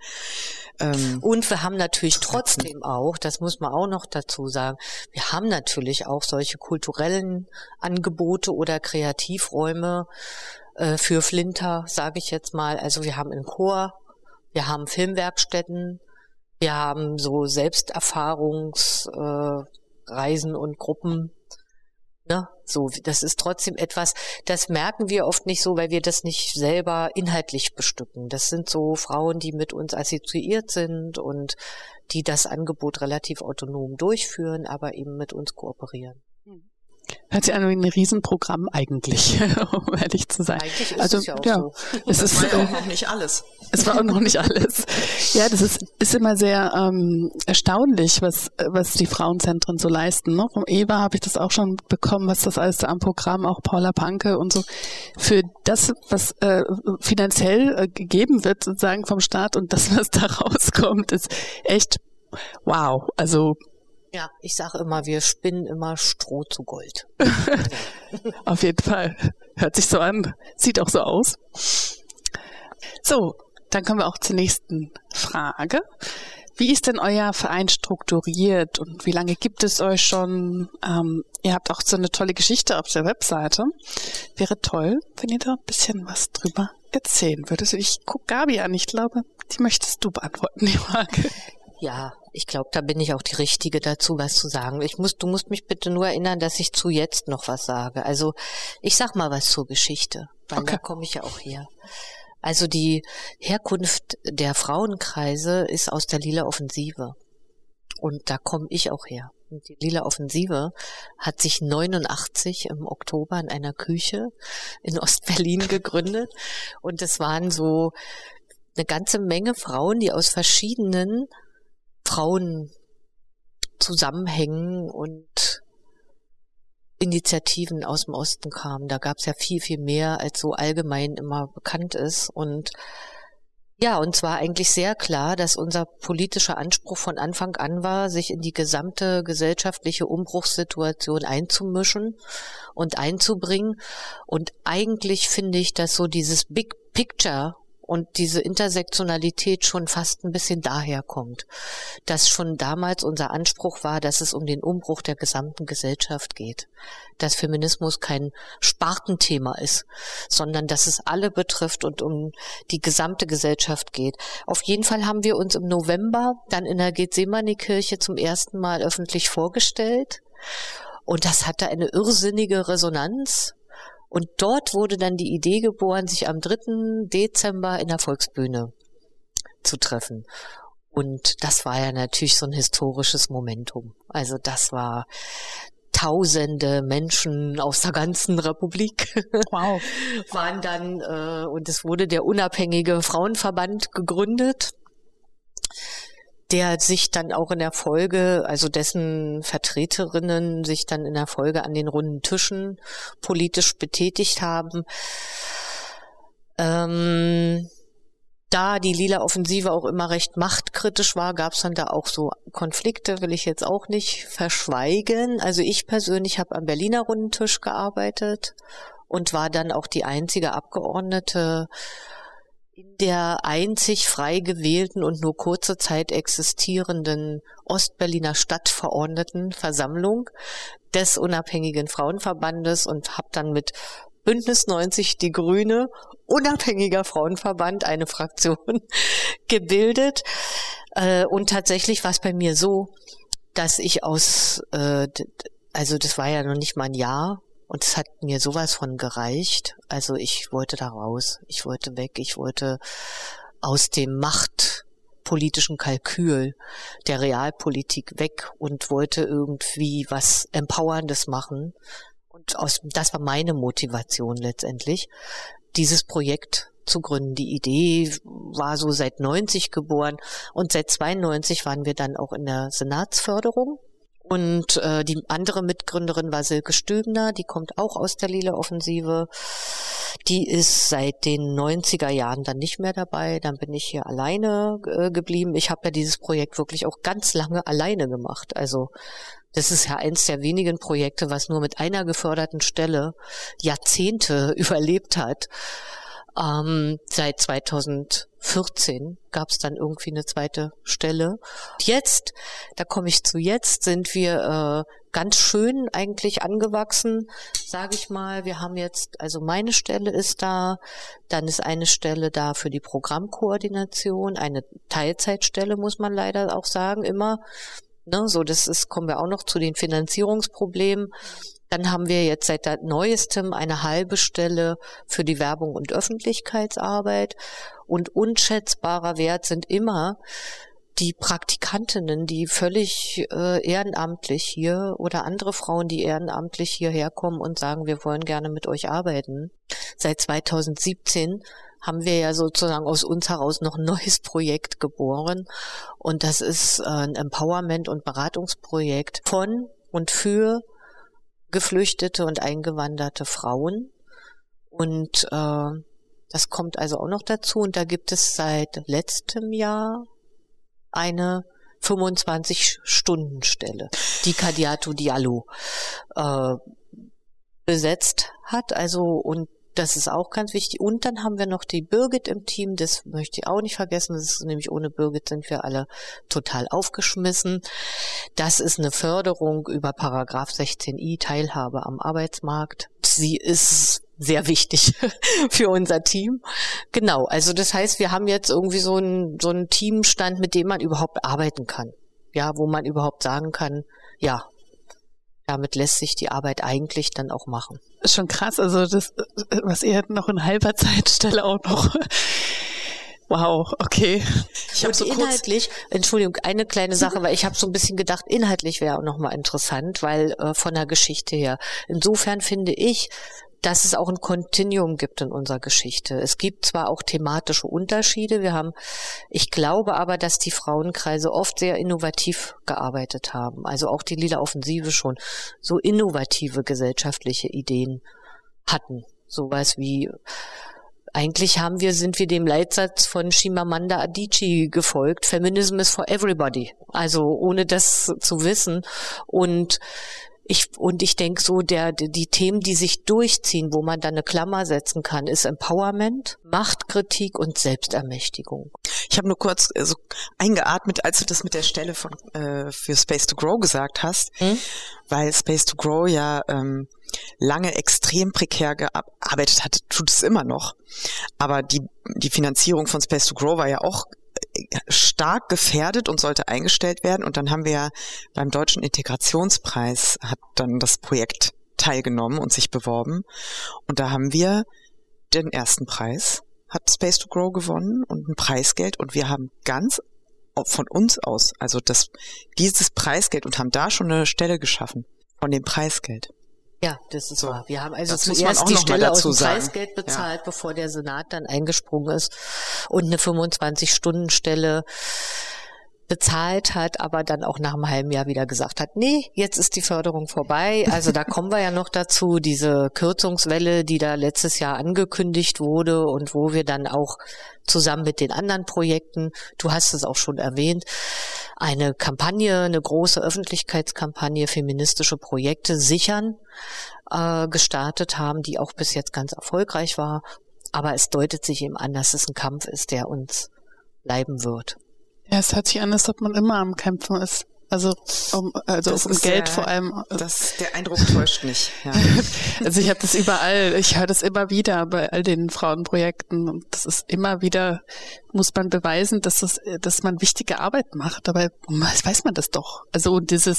Ähm, und wir haben natürlich trotzdem auch, das muss man auch noch dazu sagen, wir haben natürlich auch solche kulturellen Angebote oder Kreativräume äh, für Flinter, sage ich jetzt mal. Also wir haben einen Chor, wir haben Filmwerkstätten, wir haben so Selbsterfahrungsreisen äh, und Gruppen. Ne? So, das ist trotzdem etwas, das merken wir oft nicht so, weil wir das nicht selber inhaltlich bestücken. Das sind so Frauen, die mit uns assoziiert sind und die das Angebot relativ autonom durchführen, aber eben mit uns kooperieren. Hört sich an wie ein Riesenprogramm eigentlich, um ehrlich zu sein. Eigentlich ist also, es ja auch ja, so. Es das ist, war ja auch noch nicht alles. Es war auch noch nicht alles. Ja, das ist, ist immer sehr ähm, erstaunlich, was, was die Frauenzentren so leisten. Ne? Vom Eva habe ich das auch schon bekommen, was das alles da am Programm, auch Paula Panke und so. Für das, was äh, finanziell äh, gegeben wird, sozusagen vom Staat und das, was da rauskommt, ist echt wow. Also ja, ich sage immer, wir spinnen immer Stroh zu Gold. Auf jeden Fall. Hört sich so an. Sieht auch so aus. So, dann kommen wir auch zur nächsten Frage. Wie ist denn euer Verein strukturiert und wie lange gibt es euch schon? Ähm, ihr habt auch so eine tolle Geschichte auf der Webseite. Wäre toll, wenn ihr da ein bisschen was drüber erzählen würdet. Ich gucke Gabi an, ich glaube, die möchtest du beantworten, die Frage. Ja, ich glaube, da bin ich auch die Richtige dazu, was zu sagen. Ich muss, du musst mich bitte nur erinnern, dass ich zu jetzt noch was sage. Also ich sag mal was zur Geschichte, weil okay. da komme ich ja auch her. Also die Herkunft der Frauenkreise ist aus der Lila Offensive. Und da komme ich auch her. Und die Lila Offensive hat sich 89 im Oktober in einer Küche in Ostberlin gegründet. Und es waren so eine ganze Menge Frauen, die aus verschiedenen Frauen zusammenhängen und Initiativen aus dem Osten kamen. Da gab es ja viel, viel mehr, als so allgemein immer bekannt ist. Und ja, und zwar eigentlich sehr klar, dass unser politischer Anspruch von Anfang an war, sich in die gesamte gesellschaftliche Umbruchssituation einzumischen und einzubringen. Und eigentlich finde ich, dass so dieses Big Picture und diese Intersektionalität schon fast ein bisschen daherkommt, dass schon damals unser Anspruch war, dass es um den Umbruch der gesamten Gesellschaft geht, dass Feminismus kein Spartenthema ist, sondern dass es alle betrifft und um die gesamte Gesellschaft geht. Auf jeden Fall haben wir uns im November dann in der Gethsemane-Kirche zum ersten Mal öffentlich vorgestellt. Und das hatte eine irrsinnige Resonanz und dort wurde dann die Idee geboren, sich am 3. Dezember in der Volksbühne zu treffen. Und das war ja natürlich so ein historisches Momentum. Also das war tausende Menschen aus der ganzen Republik wow. waren dann äh, und es wurde der unabhängige Frauenverband gegründet der sich dann auch in der Folge, also dessen Vertreterinnen sich dann in der Folge an den runden Tischen politisch betätigt haben. Ähm, da die lila Offensive auch immer recht machtkritisch war, gab es dann da auch so Konflikte, will ich jetzt auch nicht verschweigen. Also ich persönlich habe am Berliner Rundentisch gearbeitet und war dann auch die einzige Abgeordnete in der einzig frei gewählten und nur kurze Zeit existierenden Ostberliner Stadtverordnetenversammlung des unabhängigen Frauenverbandes und habe dann mit Bündnis 90 Die Grüne, unabhängiger Frauenverband, eine Fraktion gebildet. Äh, und tatsächlich war es bei mir so, dass ich aus, äh, also das war ja noch nicht mal ein Jahr, und es hat mir sowas von gereicht. Also ich wollte da raus, ich wollte weg, ich wollte aus dem machtpolitischen Kalkül der Realpolitik weg und wollte irgendwie was Empowerndes machen. Und aus, das war meine Motivation letztendlich. dieses Projekt zu gründen. Die Idee war so seit 90 geboren und seit 92 waren wir dann auch in der Senatsförderung. Und äh, die andere Mitgründerin war Silke Stübner, die kommt auch aus der Lila-Offensive. Die ist seit den 90er Jahren dann nicht mehr dabei. Dann bin ich hier alleine äh, geblieben. Ich habe ja dieses Projekt wirklich auch ganz lange alleine gemacht. Also das ist ja eins der wenigen Projekte, was nur mit einer geförderten Stelle Jahrzehnte überlebt hat. Ähm, seit 2014 gab es dann irgendwie eine zweite Stelle. Jetzt, da komme ich zu jetzt, sind wir äh, ganz schön eigentlich angewachsen, sage ich mal. Wir haben jetzt, also meine Stelle ist da, dann ist eine Stelle da für die Programmkoordination, eine Teilzeitstelle muss man leider auch sagen, immer. Ne, so, das ist, kommen wir auch noch zu den Finanzierungsproblemen. Dann haben wir jetzt seit neuestem eine halbe Stelle für die Werbung und Öffentlichkeitsarbeit. Und unschätzbarer Wert sind immer die Praktikantinnen, die völlig äh, ehrenamtlich hier oder andere Frauen, die ehrenamtlich hierher kommen und sagen, wir wollen gerne mit euch arbeiten. Seit 2017 haben wir ja sozusagen aus uns heraus noch ein neues Projekt geboren. Und das ist äh, ein Empowerment- und Beratungsprojekt von und für geflüchtete und eingewanderte Frauen. Und äh, das kommt also auch noch dazu. Und da gibt es seit letztem Jahr eine 25-Stunden-Stelle, die Kadiato Diallo äh, besetzt hat. Also und das ist auch ganz wichtig. Und dann haben wir noch die Birgit im Team. Das möchte ich auch nicht vergessen. Das ist nämlich ohne Birgit sind wir alle total aufgeschmissen. Das ist eine Förderung über Paragraph 16i Teilhabe am Arbeitsmarkt. Sie ist sehr wichtig für unser Team. Genau. Also das heißt, wir haben jetzt irgendwie so einen, so einen Teamstand, mit dem man überhaupt arbeiten kann. Ja, wo man überhaupt sagen kann, ja, damit lässt sich die Arbeit eigentlich dann auch machen. Ist schon krass, also das, was ihr noch in halber Zeitstelle auch noch. Wow, okay. Ich und so inhaltlich, Entschuldigung, eine kleine Sache, weil ich habe so ein bisschen gedacht, inhaltlich wäre auch nochmal interessant, weil äh, von der Geschichte her. Insofern finde ich, dass es auch ein Kontinuum gibt in unserer Geschichte. Es gibt zwar auch thematische Unterschiede, wir haben, ich glaube aber, dass die Frauenkreise oft sehr innovativ gearbeitet haben. Also auch die Lila Offensive schon so innovative gesellschaftliche Ideen hatten. Sowas wie eigentlich haben wir, sind wir dem Leitsatz von Shimamanda Adichie gefolgt. Feminism is for everybody. Also ohne das zu wissen. Und ich, und ich denke so, der, die Themen, die sich durchziehen, wo man da eine Klammer setzen kann, ist Empowerment, Machtkritik und Selbstermächtigung. Ich habe nur kurz äh, so eingeatmet, als du das mit der Stelle von äh, für Space to Grow gesagt hast, hm? weil Space to Grow ja ähm, lange extrem prekär gearbeitet hat, tut es immer noch. Aber die, die Finanzierung von Space to Grow war ja auch stark gefährdet und sollte eingestellt werden. Und dann haben wir beim Deutschen Integrationspreis hat dann das Projekt teilgenommen und sich beworben. Und da haben wir den ersten Preis, hat Space to Grow gewonnen und ein Preisgeld. Und wir haben ganz von uns aus, also das, dieses Preisgeld und haben da schon eine Stelle geschaffen von dem Preisgeld. Ja, das ist so. wahr. Wir haben also zuerst die Stelle aus dem Preisgeld bezahlt, ja. bevor der Senat dann eingesprungen ist und eine 25-Stunden-Stelle bezahlt hat, aber dann auch nach einem halben Jahr wieder gesagt hat, nee, jetzt ist die Förderung vorbei. Also da kommen wir ja noch dazu, diese Kürzungswelle, die da letztes Jahr angekündigt wurde und wo wir dann auch zusammen mit den anderen Projekten, du hast es auch schon erwähnt, eine Kampagne, eine große Öffentlichkeitskampagne, feministische Projekte sichern, äh, gestartet haben, die auch bis jetzt ganz erfolgreich war. Aber es deutet sich eben an, dass es ein Kampf ist, der uns bleiben wird. Ja, es hört sich an, als ob man immer am Kämpfen ist. Also um, also das um Geld der, vor allem. Das, der Eindruck täuscht nicht. Ja. also ich habe das überall, ich höre das immer wieder bei all den Frauenprojekten und das ist immer wieder, muss man beweisen, dass, das, dass man wichtige Arbeit macht. Dabei weiß man das doch. Also dieses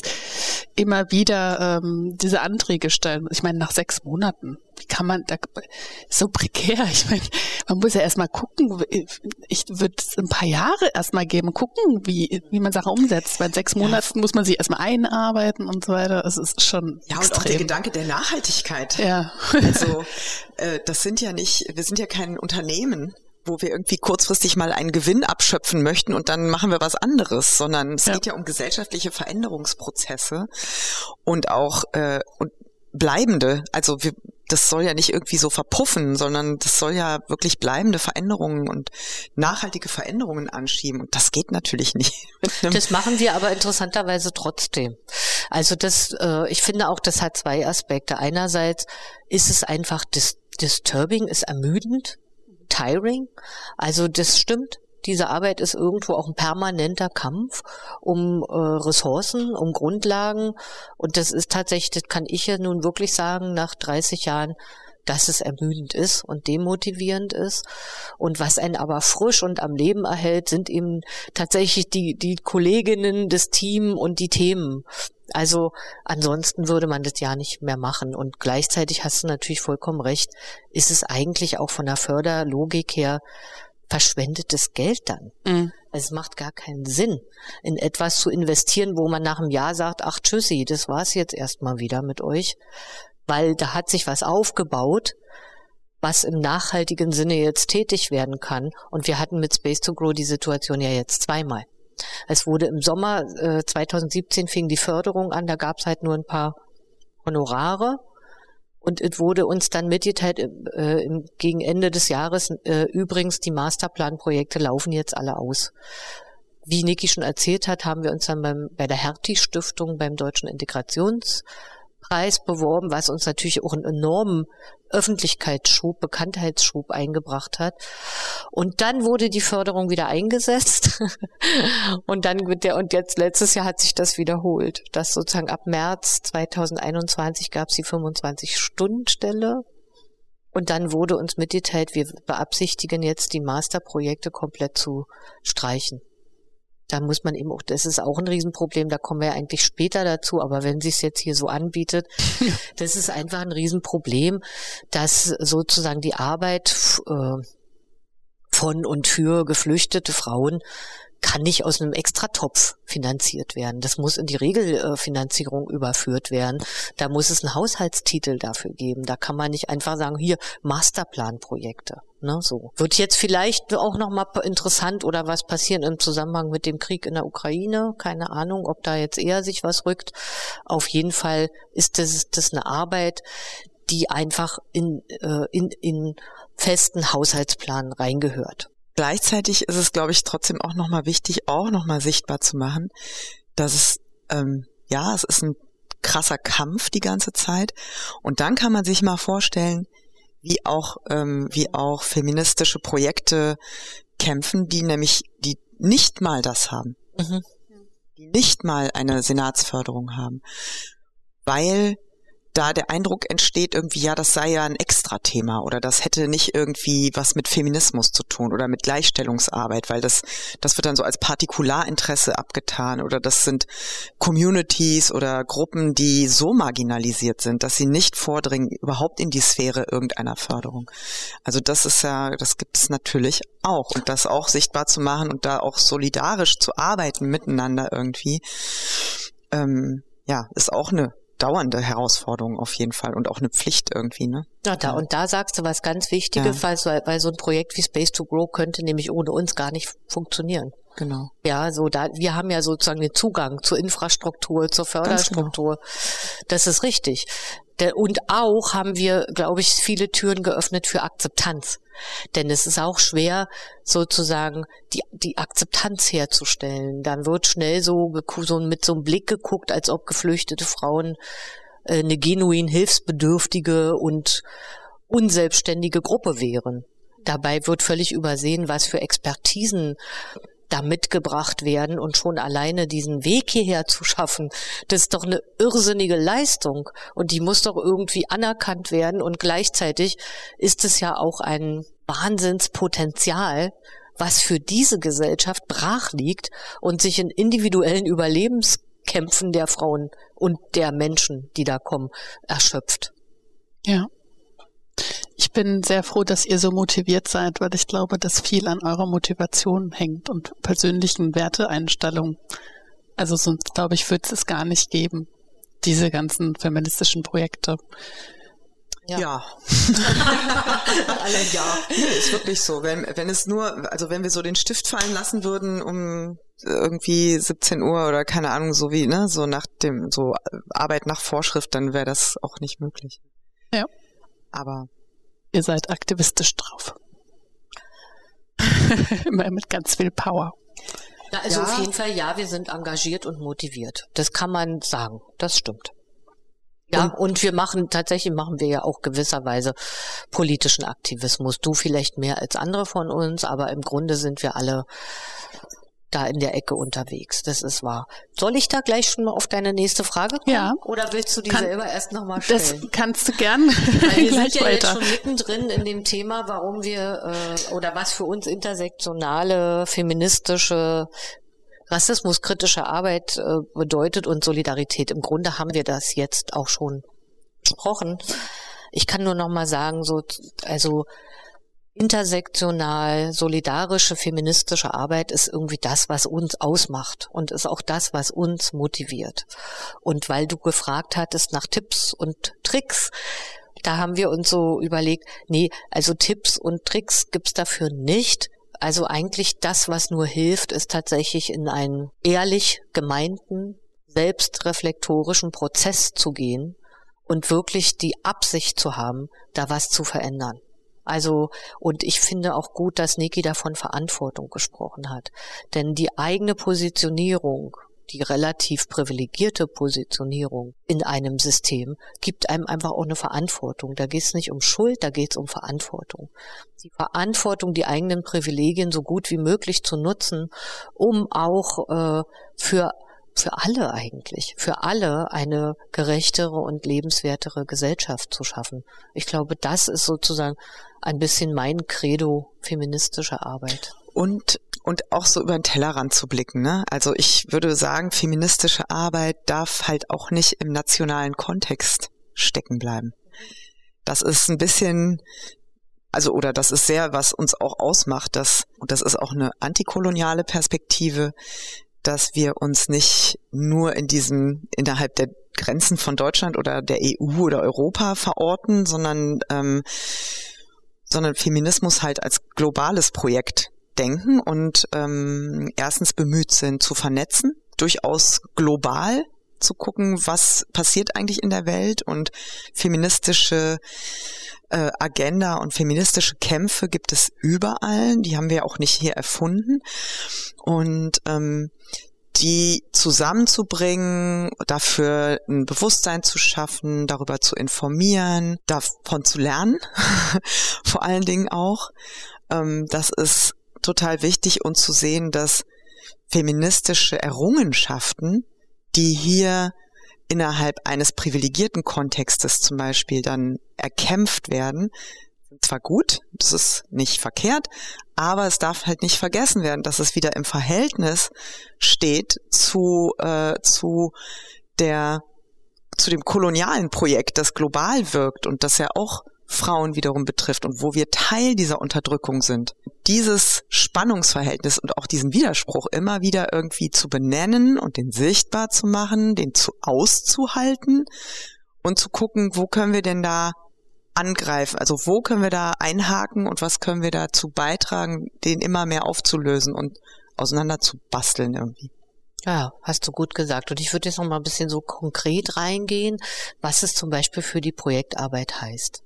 immer wieder ähm, diese Anträge stellen. Ich meine, nach sechs Monaten kann man da so prekär? Ich meine, man muss ja erstmal gucken. Ich würde es ein paar Jahre erstmal geben, gucken, wie, wie man Sachen umsetzt. Bei sechs Monaten ja. muss man sich erstmal einarbeiten und so weiter. Es ist schon. Ja, extrem. und auch der Gedanke der Nachhaltigkeit. Ja. Also, äh, das sind ja nicht, wir sind ja kein Unternehmen wo wir irgendwie kurzfristig mal einen Gewinn abschöpfen möchten und dann machen wir was anderes, sondern es ja. geht ja um gesellschaftliche Veränderungsprozesse und auch äh, und bleibende. Also wir, das soll ja nicht irgendwie so verpuffen, sondern das soll ja wirklich bleibende Veränderungen und nachhaltige Veränderungen anschieben. Und das geht natürlich nicht. Das machen wir aber interessanterweise trotzdem. Also das, äh, ich finde auch, das hat zwei Aspekte. Einerseits ist es einfach dis disturbing, ist ermüdend, tiring. Also das stimmt. Diese Arbeit ist irgendwo auch ein permanenter Kampf um äh, Ressourcen, um Grundlagen. Und das ist tatsächlich, das kann ich ja nun wirklich sagen, nach 30 Jahren, dass es ermüdend ist und demotivierend ist. Und was einen aber frisch und am Leben erhält, sind eben tatsächlich die, die Kolleginnen, das Team und die Themen. Also ansonsten würde man das ja nicht mehr machen. Und gleichzeitig hast du natürlich vollkommen recht, ist es eigentlich auch von der Förderlogik her verschwendetes Geld dann. Mhm. Es macht gar keinen Sinn, in etwas zu investieren, wo man nach einem Jahr sagt, ach tschüssi, das war's jetzt erstmal wieder mit euch. Weil da hat sich was aufgebaut, was im nachhaltigen Sinne jetzt tätig werden kann. Und wir hatten mit Space to Grow die Situation ja jetzt zweimal. Es wurde im Sommer äh, 2017 fing die Förderung an, da gab es halt nur ein paar Honorare und es wurde uns dann mitgeteilt, äh, gegen Ende des Jahres, äh, übrigens, die Masterplanprojekte laufen jetzt alle aus. Wie Niki schon erzählt hat, haben wir uns dann beim, bei der Hertie Stiftung beim Deutschen Integrations Preis beworben, was uns natürlich auch einen enormen Öffentlichkeitsschub, Bekanntheitsschub eingebracht hat. Und dann wurde die Förderung wieder eingesetzt. und dann wird der, und jetzt letztes Jahr hat sich das wiederholt. Das sozusagen ab März 2021 gab es die 25-Stunden-Stelle. Und dann wurde uns mitgeteilt, wir beabsichtigen jetzt die Masterprojekte komplett zu streichen da muss man eben auch, das ist auch ein Riesenproblem, da kommen wir ja eigentlich später dazu, aber wenn sich jetzt hier so anbietet, das ist einfach ein Riesenproblem, dass sozusagen die Arbeit äh, von und für geflüchtete Frauen kann nicht aus einem Extratopf finanziert werden. Das muss in die Regelfinanzierung überführt werden. Da muss es einen Haushaltstitel dafür geben. Da kann man nicht einfach sagen, hier Masterplanprojekte. Ne, so. Wird jetzt vielleicht auch nochmal interessant oder was passieren im Zusammenhang mit dem Krieg in der Ukraine? Keine Ahnung, ob da jetzt eher sich was rückt. Auf jeden Fall ist das, das eine Arbeit, die einfach in, äh, in, in festen Haushaltsplan reingehört. Gleichzeitig ist es, glaube ich, trotzdem auch nochmal wichtig, auch nochmal sichtbar zu machen, dass es, ähm, ja, es ist ein krasser Kampf die ganze Zeit. Und dann kann man sich mal vorstellen, wie auch, ähm, wie auch feministische Projekte kämpfen, die nämlich, die nicht mal das haben. Mhm. Die nicht mal eine Senatsförderung haben. Weil da der Eindruck entsteht irgendwie, ja, das sei ja ein Extra-Thema oder das hätte nicht irgendwie was mit Feminismus zu tun oder mit Gleichstellungsarbeit, weil das, das wird dann so als Partikularinteresse abgetan oder das sind Communities oder Gruppen, die so marginalisiert sind, dass sie nicht vordringen überhaupt in die Sphäre irgendeiner Förderung. Also das ist ja, das gibt es natürlich auch und das auch sichtbar zu machen und da auch solidarisch zu arbeiten miteinander irgendwie, ähm, ja, ist auch eine dauernde Herausforderung auf jeden Fall und auch eine Pflicht irgendwie, ne? Ja, da, und da sagst du was ganz Wichtiges, ja. weil, weil so ein Projekt wie Space to Grow könnte nämlich ohne uns gar nicht funktionieren. Genau. Ja, so da, wir haben ja sozusagen den Zugang zur Infrastruktur, zur genau. Förderstruktur. Genau. Das ist richtig. Und auch haben wir, glaube ich, viele Türen geöffnet für Akzeptanz. Denn es ist auch schwer, sozusagen die, die Akzeptanz herzustellen. Dann wird schnell so, so mit so einem Blick geguckt, als ob geflüchtete Frauen äh, eine genuin hilfsbedürftige und unselbstständige Gruppe wären. Dabei wird völlig übersehen, was für Expertisen da mitgebracht werden und schon alleine diesen Weg hierher zu schaffen, das ist doch eine irrsinnige Leistung und die muss doch irgendwie anerkannt werden und gleichzeitig ist es ja auch ein Wahnsinnspotenzial, was für diese Gesellschaft brach liegt und sich in individuellen Überlebenskämpfen der Frauen und der Menschen, die da kommen, erschöpft. Ja. Ich bin sehr froh, dass ihr so motiviert seid, weil ich glaube, dass viel an eurer Motivation hängt und persönlichen Werteeinstellungen. Also sonst, glaube ich, würde es gar nicht geben, diese ganzen feministischen Projekte. Ja. ja. Alle ja. Nee, ist wirklich so. Wenn, wenn es nur, also wenn wir so den Stift fallen lassen würden um irgendwie 17 Uhr oder keine Ahnung, so wie, ne, so nach dem, so Arbeit nach Vorschrift, dann wäre das auch nicht möglich. Ja. Aber. Ihr seid aktivistisch drauf. Immer mit ganz viel Power. Ja, also ja. auf jeden Fall, ja, wir sind engagiert und motiviert. Das kann man sagen. Das stimmt. Ja, und, und wir machen, tatsächlich machen wir ja auch gewisserweise politischen Aktivismus. Du vielleicht mehr als andere von uns, aber im Grunde sind wir alle da in der Ecke unterwegs. Das ist wahr. Soll ich da gleich schon mal auf deine nächste Frage kommen? Ja. Oder willst du die Kann, selber erst nochmal stellen? Das kannst du gern. Weil wir sind ja weiter. jetzt schon mittendrin in dem Thema, warum wir äh, oder was für uns intersektionale, feministische rassismuskritische Arbeit äh, bedeutet und Solidarität. Im Grunde haben wir das jetzt auch schon besprochen. Ich kann nur noch mal sagen, so also intersektional, solidarische, feministische Arbeit ist irgendwie das, was uns ausmacht und ist auch das, was uns motiviert. Und weil du gefragt hattest nach Tipps und Tricks, da haben wir uns so überlegt, nee, also Tipps und Tricks gibt's dafür nicht. Also eigentlich das, was nur hilft, ist tatsächlich in einen ehrlich gemeinten, selbstreflektorischen Prozess zu gehen und wirklich die Absicht zu haben, da was zu verändern. Also, und ich finde auch gut, dass Niki davon Verantwortung gesprochen hat. Denn die eigene Positionierung die relativ privilegierte Positionierung in einem System gibt einem einfach auch eine Verantwortung. Da geht es nicht um Schuld, da geht es um Verantwortung. Die Verantwortung, die eigenen Privilegien so gut wie möglich zu nutzen, um auch äh, für für alle eigentlich, für alle eine gerechtere und lebenswertere Gesellschaft zu schaffen. Ich glaube, das ist sozusagen ein bisschen mein Credo feministischer Arbeit. Und und auch so über den Tellerrand zu blicken. Ne? Also ich würde sagen, feministische Arbeit darf halt auch nicht im nationalen Kontext stecken bleiben. Das ist ein bisschen, also oder das ist sehr, was uns auch ausmacht, dass, und das ist auch eine antikoloniale Perspektive, dass wir uns nicht nur in diesem, innerhalb der Grenzen von Deutschland oder der EU oder Europa verorten, sondern, ähm, sondern Feminismus halt als globales Projekt denken und ähm, erstens bemüht sind zu vernetzen, durchaus global zu gucken, was passiert eigentlich in der Welt und feministische äh, Agenda und feministische Kämpfe gibt es überall. Die haben wir auch nicht hier erfunden. Und ähm, die zusammenzubringen, dafür ein Bewusstsein zu schaffen, darüber zu informieren, davon zu lernen, vor allen Dingen auch. Ähm, das ist total wichtig und zu sehen, dass feministische Errungenschaften, die hier innerhalb eines privilegierten Kontextes zum Beispiel dann erkämpft werden, sind zwar gut, das ist nicht verkehrt, aber es darf halt nicht vergessen werden, dass es wieder im Verhältnis steht zu, äh, zu der zu dem kolonialen Projekt, das global wirkt und das ja auch Frauen wiederum betrifft und wo wir Teil dieser Unterdrückung sind. Dieses Spannungsverhältnis und auch diesen Widerspruch immer wieder irgendwie zu benennen und den sichtbar zu machen, den zu auszuhalten und zu gucken, wo können wir denn da angreifen? Also wo können wir da einhaken und was können wir dazu beitragen, den immer mehr aufzulösen und auseinander zu basteln irgendwie? Ja, hast du gut gesagt. Und ich würde jetzt noch mal ein bisschen so konkret reingehen, was es zum Beispiel für die Projektarbeit heißt.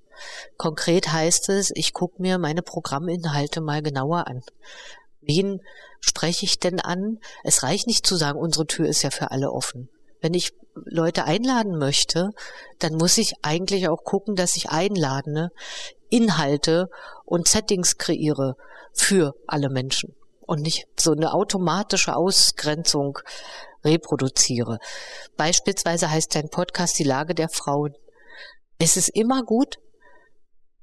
Konkret heißt es, ich gucke mir meine Programminhalte mal genauer an. Wen spreche ich denn an? Es reicht nicht zu sagen, unsere Tür ist ja für alle offen. Wenn ich Leute einladen möchte, dann muss ich eigentlich auch gucken, dass ich einladende Inhalte und Settings kreiere für alle Menschen und nicht so eine automatische Ausgrenzung reproduziere. Beispielsweise heißt dein Podcast Die Lage der Frauen. Es ist immer gut,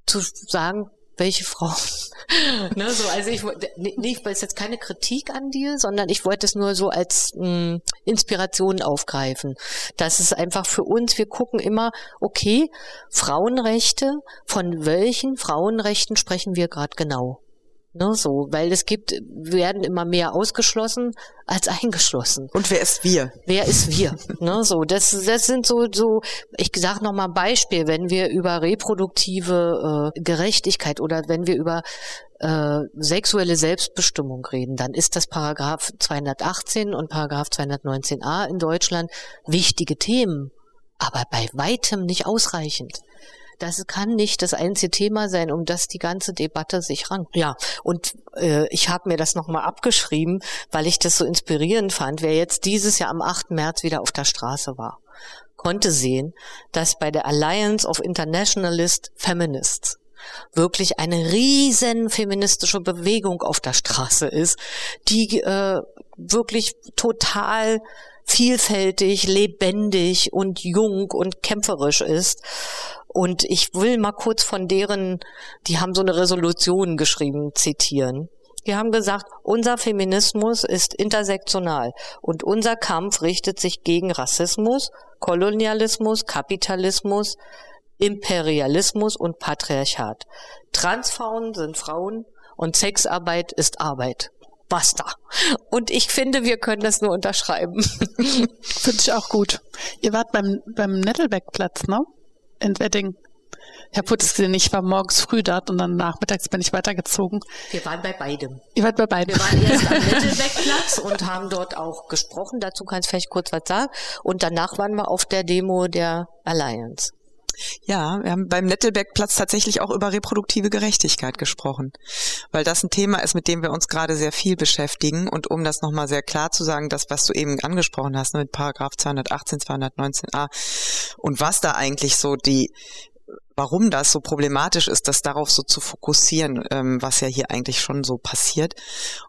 zu sagen, welche Frauen. ne, so, also ich nicht, weil es jetzt keine Kritik an dir, sondern ich wollte es nur so als mh, hm, Inspiration aufgreifen. Das ist einfach für uns, wir gucken immer, okay, Frauenrechte, von welchen Frauenrechten sprechen wir gerade genau? Ne, so, weil es gibt, werden immer mehr ausgeschlossen als eingeschlossen. Und wer ist wir? Wer ist wir? ne, so, das, das sind so, so, ich sag noch mal ein Beispiel, wenn wir über reproduktive äh, Gerechtigkeit oder wenn wir über äh, sexuelle Selbstbestimmung reden, dann ist das Paragraph 218 und Paragraph 219a in Deutschland wichtige Themen, aber bei weitem nicht ausreichend. Das kann nicht das einzige Thema sein, um das die ganze Debatte sich rankt. Ja, und äh, ich habe mir das nochmal abgeschrieben, weil ich das so inspirierend fand. Wer jetzt dieses Jahr am 8. März wieder auf der Straße war, konnte sehen, dass bei der Alliance of Internationalist Feminists wirklich eine riesen feministische Bewegung auf der Straße ist, die äh, wirklich total vielfältig, lebendig und jung und kämpferisch ist. Und ich will mal kurz von deren, die haben so eine Resolution geschrieben, zitieren. Die haben gesagt, unser Feminismus ist intersektional und unser Kampf richtet sich gegen Rassismus, Kolonialismus, Kapitalismus, Imperialismus und Patriarchat. Transfrauen sind Frauen und Sexarbeit ist Arbeit. Basta. Und ich finde, wir können das nur unterschreiben. finde ich auch gut. Ihr wart beim, beim Nettelbeckplatz, ne? In Wedding. Ich habe es gesehen, ich war morgens früh da und dann nachmittags bin ich weitergezogen. Wir waren bei beidem. Ihr wart bei beidem. Wir waren erst am Nettelbeckplatz und haben dort auch gesprochen. Dazu kannst du vielleicht kurz was sagen. Und danach waren wir auf der Demo der Alliance. Ja, wir haben beim Nettelbergplatz tatsächlich auch über reproduktive Gerechtigkeit gesprochen, weil das ein Thema ist, mit dem wir uns gerade sehr viel beschäftigen. Und um das nochmal sehr klar zu sagen, das, was du eben angesprochen hast, ne, mit Paragraph 218, 219a und was da eigentlich so die warum das so problematisch ist, das darauf so zu fokussieren, ähm, was ja hier eigentlich schon so passiert.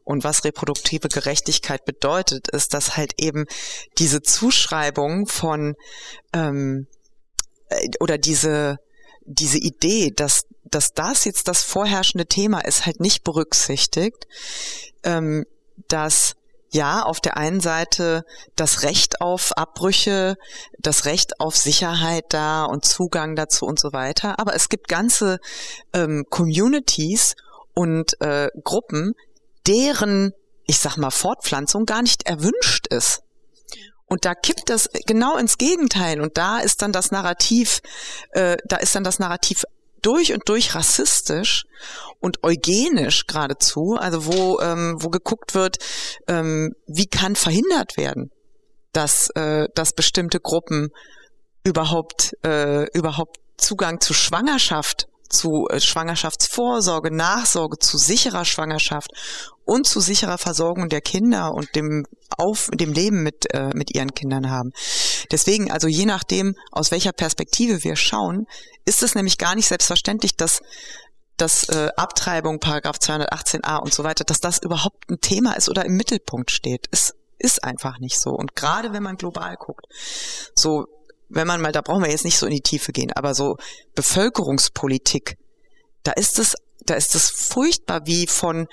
Und was reproduktive Gerechtigkeit bedeutet, ist, dass halt eben diese Zuschreibung von ähm, äh, oder diese diese Idee, dass dass das jetzt das vorherrschende Thema ist, halt nicht berücksichtigt, ähm, dass ja, auf der einen Seite das Recht auf Abbrüche, das Recht auf Sicherheit da und Zugang dazu und so weiter. Aber es gibt ganze ähm, Communities und äh, Gruppen, deren, ich sag mal, Fortpflanzung gar nicht erwünscht ist. Und da kippt das genau ins Gegenteil. Und da ist dann das Narrativ, äh, da ist dann das Narrativ durch und durch rassistisch und eugenisch geradezu, also wo, ähm, wo geguckt wird, ähm, wie kann verhindert werden, dass, äh, dass bestimmte Gruppen überhaupt, äh, überhaupt Zugang zu Schwangerschaft zu äh, Schwangerschaftsvorsorge, Nachsorge, zu sicherer Schwangerschaft und zu sicherer Versorgung der Kinder und dem auf dem Leben mit äh, mit ihren Kindern haben. Deswegen also je nachdem aus welcher Perspektive wir schauen, ist es nämlich gar nicht selbstverständlich, dass dass äh, Abtreibung Paragraph 218a und so weiter, dass das überhaupt ein Thema ist oder im Mittelpunkt steht. Es ist einfach nicht so. Und gerade wenn man global guckt, so wenn man mal, da brauchen wir jetzt nicht so in die Tiefe gehen, aber so Bevölkerungspolitik, da ist es da ist es furchtbar, wie von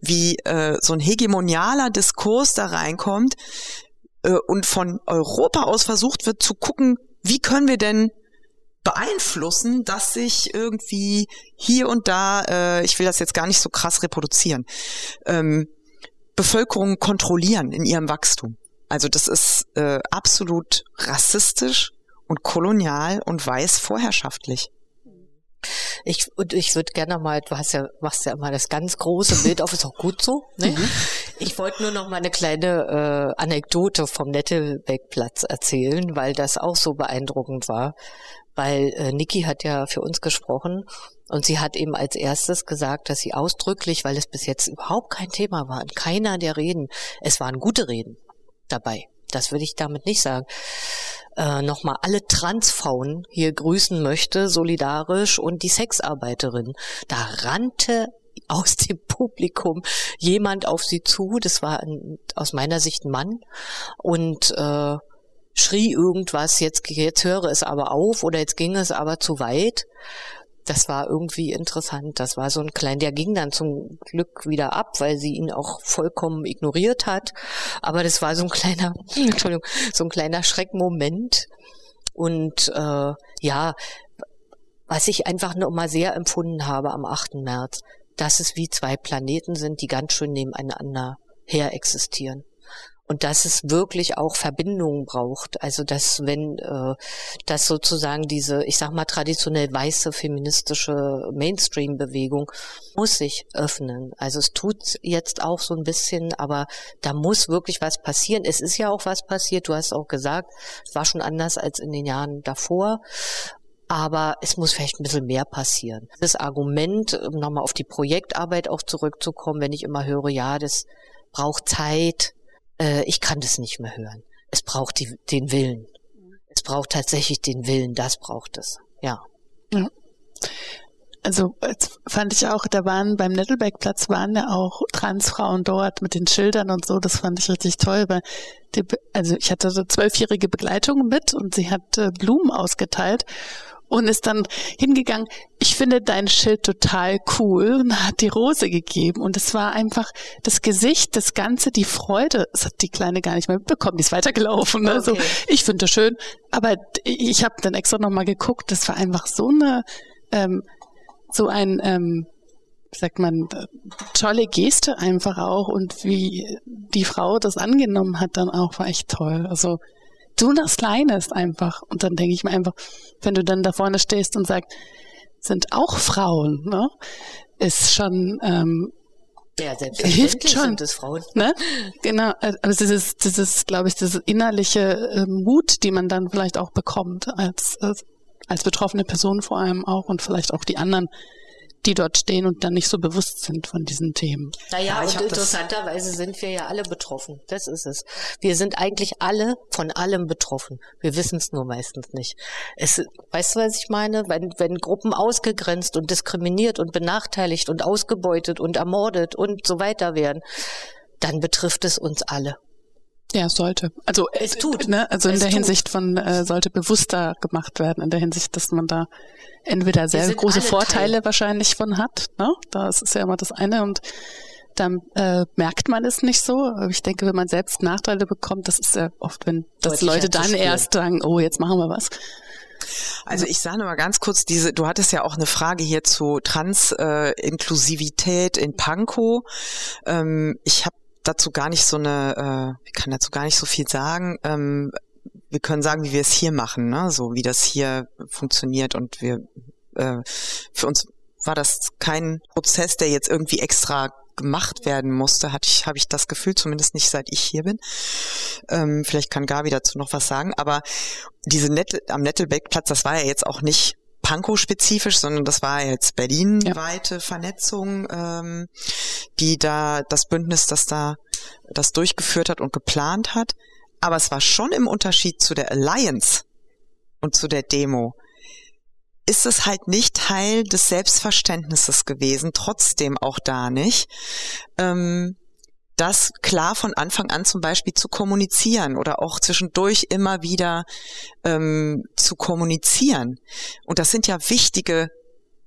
wie äh, so ein hegemonialer Diskurs da reinkommt äh, und von Europa aus versucht wird zu gucken, wie können wir denn beeinflussen, dass sich irgendwie hier und da, äh, ich will das jetzt gar nicht so krass reproduzieren, ähm, Bevölkerung kontrollieren in ihrem Wachstum. Also das ist äh, absolut rassistisch und kolonial und weiß vorherrschaftlich. Ich, und ich würde gerne mal, du hast ja, machst ja immer das ganz große Bild auf, ist auch gut so. Ne? Mhm. Ich wollte nur noch mal eine kleine äh, Anekdote vom Nettelbeckplatz erzählen, weil das auch so beeindruckend war. Weil äh, Niki hat ja für uns gesprochen und sie hat eben als erstes gesagt, dass sie ausdrücklich, weil es bis jetzt überhaupt kein Thema war, keiner der Reden, es waren gute Reden dabei. Das würde ich damit nicht sagen. Äh, Nochmal alle Transfrauen hier grüßen möchte, solidarisch und die Sexarbeiterin. Da rannte aus dem Publikum jemand auf sie zu, das war ein, aus meiner Sicht ein Mann, und äh, schrie irgendwas, jetzt, jetzt höre es aber auf oder jetzt ging es aber zu weit das war irgendwie interessant. Das war so ein klein, der ging dann zum Glück wieder ab, weil sie ihn auch vollkommen ignoriert hat. Aber das war so ein kleiner, Entschuldigung, so ein kleiner Schreckmoment. Und äh, ja, was ich einfach noch mal sehr empfunden habe am 8. März, dass es wie zwei Planeten sind, die ganz schön nebeneinander her existieren und dass es wirklich auch Verbindungen braucht. Also dass wenn äh, dass sozusagen diese, ich sag mal traditionell weiße feministische Mainstream-Bewegung muss sich öffnen. Also es tut jetzt auch so ein bisschen, aber da muss wirklich was passieren. Es ist ja auch was passiert. Du hast auch gesagt, es war schon anders als in den Jahren davor. Aber es muss vielleicht ein bisschen mehr passieren. Das Argument, um nochmal auf die Projektarbeit auch zurückzukommen, wenn ich immer höre, ja, das braucht Zeit, äh, ich kann das nicht mehr hören. Es braucht die, den Willen. Es braucht tatsächlich den Willen, das braucht es. Ja. ja. Also fand ich auch, da waren beim Nettelbeckplatz waren ja auch Transfrauen dort mit den Schildern und so. Das fand ich richtig toll, weil die, also ich hatte so zwölfjährige Begleitung mit und sie hat äh, Blumen ausgeteilt und ist dann hingegangen, ich finde dein Schild total cool und hat die Rose gegeben und es war einfach das Gesicht, das Ganze, die Freude, das hat die Kleine gar nicht mehr mitbekommen, die ist weitergelaufen. Ne? Okay. So, ich finde das schön, aber ich habe dann extra nochmal geguckt, das war einfach so eine, ähm, so ein, ähm, sagt man, tolle Geste einfach auch und wie die Frau das angenommen hat dann auch, war echt toll. Also so das Kleines einfach. Und dann denke ich mir einfach, wenn du dann da vorne stehst und sagst, sind auch Frauen, ne? Ist schon, ähm, ja, hilft schon. Sind es Frauen. Ne? Genau, also das ist, das ist, glaube ich, das innerliche äh, Mut, die man dann vielleicht auch bekommt als, als betroffene Person vor allem auch und vielleicht auch die anderen, die dort stehen und dann nicht so bewusst sind von diesen Themen. Naja, ja, und interessanterweise sind wir ja alle betroffen. Das ist es. Wir sind eigentlich alle von allem betroffen. Wir wissen es nur meistens nicht. Es, weißt du, was ich meine? Wenn, wenn Gruppen ausgegrenzt und diskriminiert und benachteiligt und ausgebeutet und ermordet und so weiter werden, dann betrifft es uns alle. Ja, es sollte. Also es tut. Ne? Also in der tut. Hinsicht von äh, sollte bewusster gemacht werden, in der Hinsicht, dass man da entweder sehr große Vorteile Teil. wahrscheinlich von hat. Ne? Das ist ja immer das eine und dann äh, merkt man es nicht so. Ich denke, wenn man selbst Nachteile bekommt, das ist ja oft, wenn das Leute dann erst sagen, oh, jetzt machen wir was. Also ich sage mal ganz kurz, diese, du hattest ja auch eine Frage hier zu Trans-Inklusivität äh, in Pankow. Ähm, ich habe dazu gar nicht so eine, äh, ich kann dazu gar nicht so viel sagen. Ähm, wir können sagen, wie wir es hier machen, ne? so wie das hier funktioniert und wir äh, für uns war das kein Prozess, der jetzt irgendwie extra gemacht werden musste, hatte ich, habe ich das Gefühl, zumindest nicht seit ich hier bin. Ähm, vielleicht kann Gabi dazu noch was sagen, aber diese Nettel, am Nettelbeckplatz, das war ja jetzt auch nicht Pankow-spezifisch, sondern das war jetzt Berlin-weite ja. Vernetzung, ähm, die da das Bündnis, das da das durchgeführt hat und geplant hat. Aber es war schon im Unterschied zu der Alliance und zu der Demo, ist es halt nicht Teil des Selbstverständnisses gewesen, trotzdem auch da nicht, ähm, das klar von Anfang an zum Beispiel zu kommunizieren oder auch zwischendurch immer wieder ähm, zu kommunizieren. Und das sind ja wichtige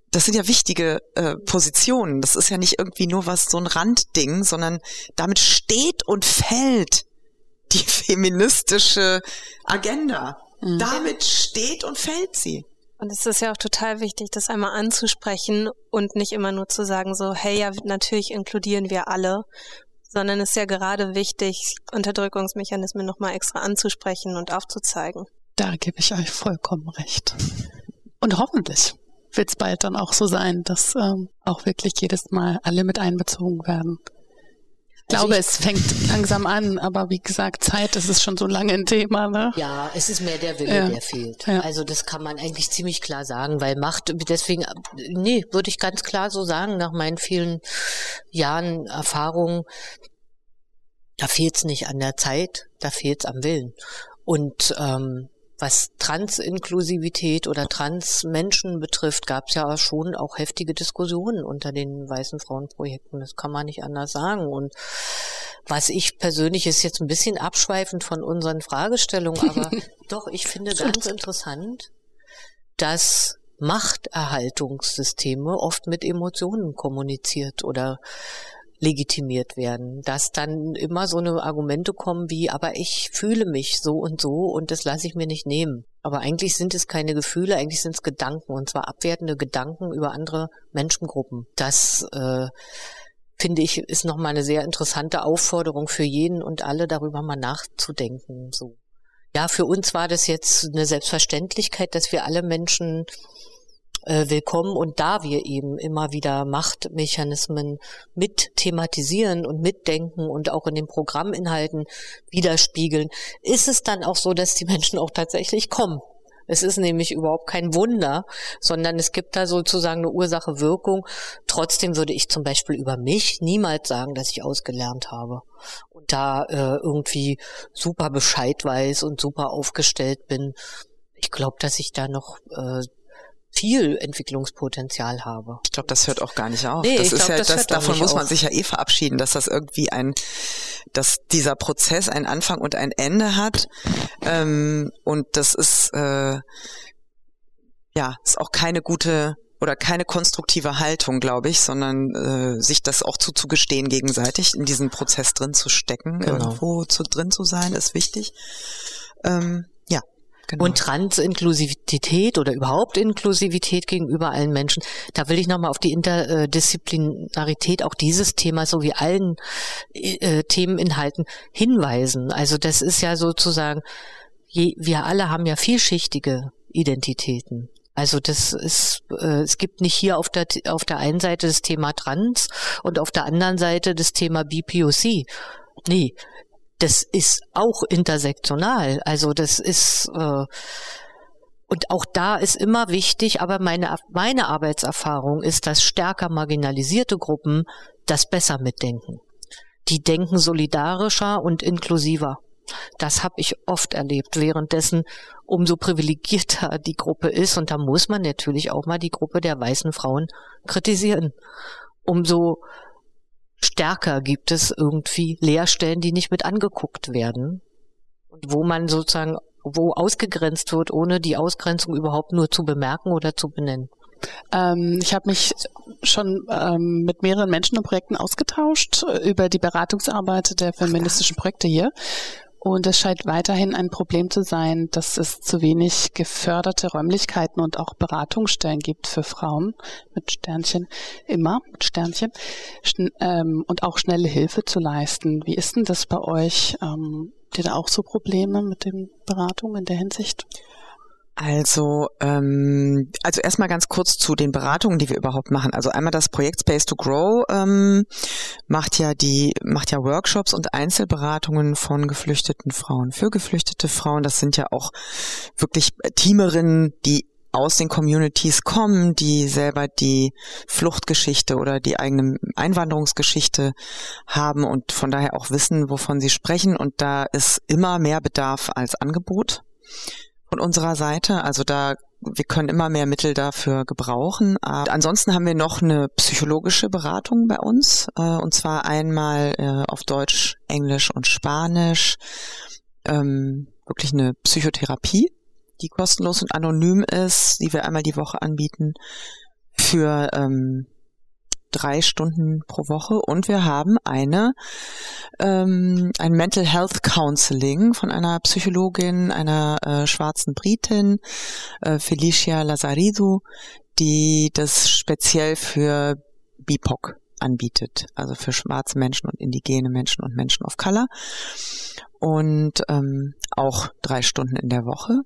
das sind ja wichtige äh, Positionen. Das ist ja nicht irgendwie nur was so ein Randding, sondern damit steht und fällt die feministische Agenda. Mhm. Damit steht und fällt sie. Und es ist ja auch total wichtig, das einmal anzusprechen und nicht immer nur zu sagen, so, hey, ja, natürlich inkludieren wir alle, sondern es ist ja gerade wichtig, Unterdrückungsmechanismen nochmal extra anzusprechen und aufzuzeigen. Da gebe ich euch vollkommen recht. Und hoffentlich wird es bald dann auch so sein, dass ähm, auch wirklich jedes Mal alle mit einbezogen werden. Ich also glaube, ich, es fängt langsam an, aber wie gesagt, Zeit, das ist schon so lange ein Thema. Ne? Ja, es ist mehr der Wille, ja. der fehlt. Ja. Also das kann man eigentlich ziemlich klar sagen, weil Macht, deswegen, nee, würde ich ganz klar so sagen, nach meinen vielen Jahren Erfahrung, da fehlt es nicht an der Zeit, da fehlt es am Willen. Und ähm, was Transinklusivität oder Transmenschen betrifft, gab es ja schon auch heftige Diskussionen unter den weißen Frauenprojekten. Das kann man nicht anders sagen. Und was ich persönlich ist jetzt ein bisschen abschweifend von unseren Fragestellungen, aber doch, ich finde ganz interessant, dass Machterhaltungssysteme oft mit Emotionen kommuniziert oder legitimiert werden, dass dann immer so eine Argumente kommen wie, aber ich fühle mich so und so und das lasse ich mir nicht nehmen. Aber eigentlich sind es keine Gefühle, eigentlich sind es Gedanken und zwar abwertende Gedanken über andere Menschengruppen. Das äh, finde ich ist nochmal eine sehr interessante Aufforderung für jeden und alle darüber mal nachzudenken. So. Ja, für uns war das jetzt eine Selbstverständlichkeit, dass wir alle Menschen äh, willkommen. Und da wir eben immer wieder Machtmechanismen mit thematisieren und mitdenken und auch in den Programminhalten widerspiegeln, ist es dann auch so, dass die Menschen auch tatsächlich kommen. Es ist nämlich überhaupt kein Wunder, sondern es gibt da sozusagen eine Ursache-Wirkung. Trotzdem würde ich zum Beispiel über mich niemals sagen, dass ich ausgelernt habe und da äh, irgendwie super Bescheid weiß und super aufgestellt bin. Ich glaube, dass ich da noch äh, viel Entwicklungspotenzial habe. Ich glaube, das hört auch gar nicht auf. Nee, das ist glaub, ja, das, das davon muss man auf. sich ja eh verabschieden, dass das irgendwie ein, dass dieser Prozess einen Anfang und ein Ende hat. Ähm, und das ist äh, ja ist auch keine gute oder keine konstruktive Haltung, glaube ich, sondern äh, sich das auch zuzugestehen gegenseitig, in diesen Prozess drin zu stecken, genau. irgendwo zu drin zu sein, ist wichtig. Ähm, Genau. Und Transinklusivität oder überhaupt Inklusivität gegenüber allen Menschen, da will ich nochmal auf die Interdisziplinarität auch dieses Themas sowie allen äh, Themeninhalten hinweisen. Also das ist ja sozusagen, je, wir alle haben ja vielschichtige Identitäten. Also das ist, äh, es gibt nicht hier auf der auf der einen Seite das Thema Trans und auf der anderen Seite das Thema BPOC. Nee, das ist auch intersektional. Also das ist äh, und auch da ist immer wichtig, aber meine, meine Arbeitserfahrung ist, dass stärker marginalisierte Gruppen das besser mitdenken. Die denken solidarischer und inklusiver. Das habe ich oft erlebt. Währenddessen umso privilegierter die Gruppe ist, und da muss man natürlich auch mal die Gruppe der weißen Frauen kritisieren. Umso stärker gibt es irgendwie Leerstellen, die nicht mit angeguckt werden. Und wo man sozusagen, wo ausgegrenzt wird, ohne die Ausgrenzung überhaupt nur zu bemerken oder zu benennen. Ähm, ich habe mich schon ähm, mit mehreren Menschen und Projekten ausgetauscht äh, über die Beratungsarbeit der feministischen Projekte hier. Und es scheint weiterhin ein Problem zu sein, dass es zu wenig geförderte Räumlichkeiten und auch Beratungsstellen gibt für Frauen mit Sternchen, immer mit Sternchen, ähm, und auch schnelle Hilfe zu leisten. Wie ist denn das bei euch? Ähm, habt ihr da auch so Probleme mit den Beratungen in der Hinsicht? Also, ähm, also erstmal ganz kurz zu den Beratungen, die wir überhaupt machen. Also einmal das Projekt Space to Grow ähm, macht ja die macht ja Workshops und Einzelberatungen von geflüchteten Frauen für geflüchtete Frauen. Das sind ja auch wirklich Teamerinnen, die aus den Communities kommen, die selber die Fluchtgeschichte oder die eigene Einwanderungsgeschichte haben und von daher auch wissen, wovon sie sprechen. Und da ist immer mehr Bedarf als Angebot von unserer Seite. Also da wir können immer mehr Mittel dafür gebrauchen. Aber ansonsten haben wir noch eine psychologische Beratung bei uns, äh, und zwar einmal äh, auf Deutsch, Englisch und Spanisch. Ähm, wirklich eine Psychotherapie, die kostenlos und anonym ist, die wir einmal die Woche anbieten für ähm, drei Stunden pro Woche und wir haben eine ähm, ein Mental Health Counseling von einer Psychologin, einer äh, schwarzen Britin, äh, Felicia Lazaridou, die das speziell für BIPOC anbietet, also für schwarze Menschen und indigene Menschen und Menschen of Color und ähm, auch drei Stunden in der Woche.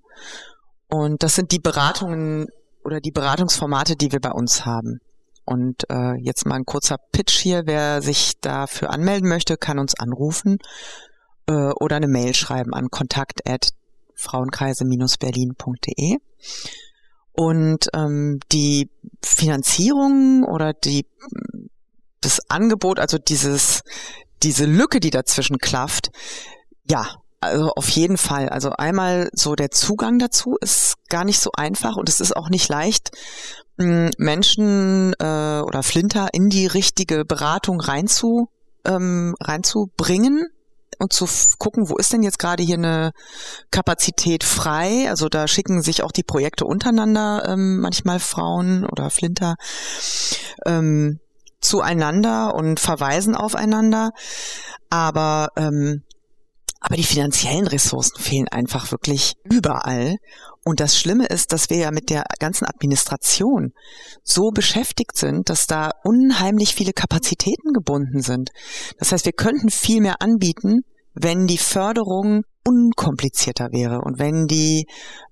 Und das sind die Beratungen oder die Beratungsformate, die wir bei uns haben. Und äh, jetzt mal ein kurzer Pitch hier. Wer sich dafür anmelden möchte, kann uns anrufen äh, oder eine Mail schreiben an kontakt@frauenkreise-berlin.de. Und ähm, die Finanzierung oder die das Angebot, also dieses diese Lücke, die dazwischen klafft, ja, also auf jeden Fall. Also einmal so der Zugang dazu ist gar nicht so einfach und es ist auch nicht leicht, Menschen äh, oder Flinter in die richtige Beratung reinzu, ähm, reinzubringen. und zu gucken, wo ist denn jetzt gerade hier eine Kapazität frei. Also da schicken sich auch die Projekte untereinander ähm, manchmal Frauen oder Flinter ähm, zueinander und verweisen aufeinander. Aber ähm, aber die finanziellen Ressourcen fehlen einfach wirklich überall. Und das Schlimme ist, dass wir ja mit der ganzen Administration so beschäftigt sind, dass da unheimlich viele Kapazitäten gebunden sind. Das heißt, wir könnten viel mehr anbieten, wenn die Förderung unkomplizierter wäre und wenn die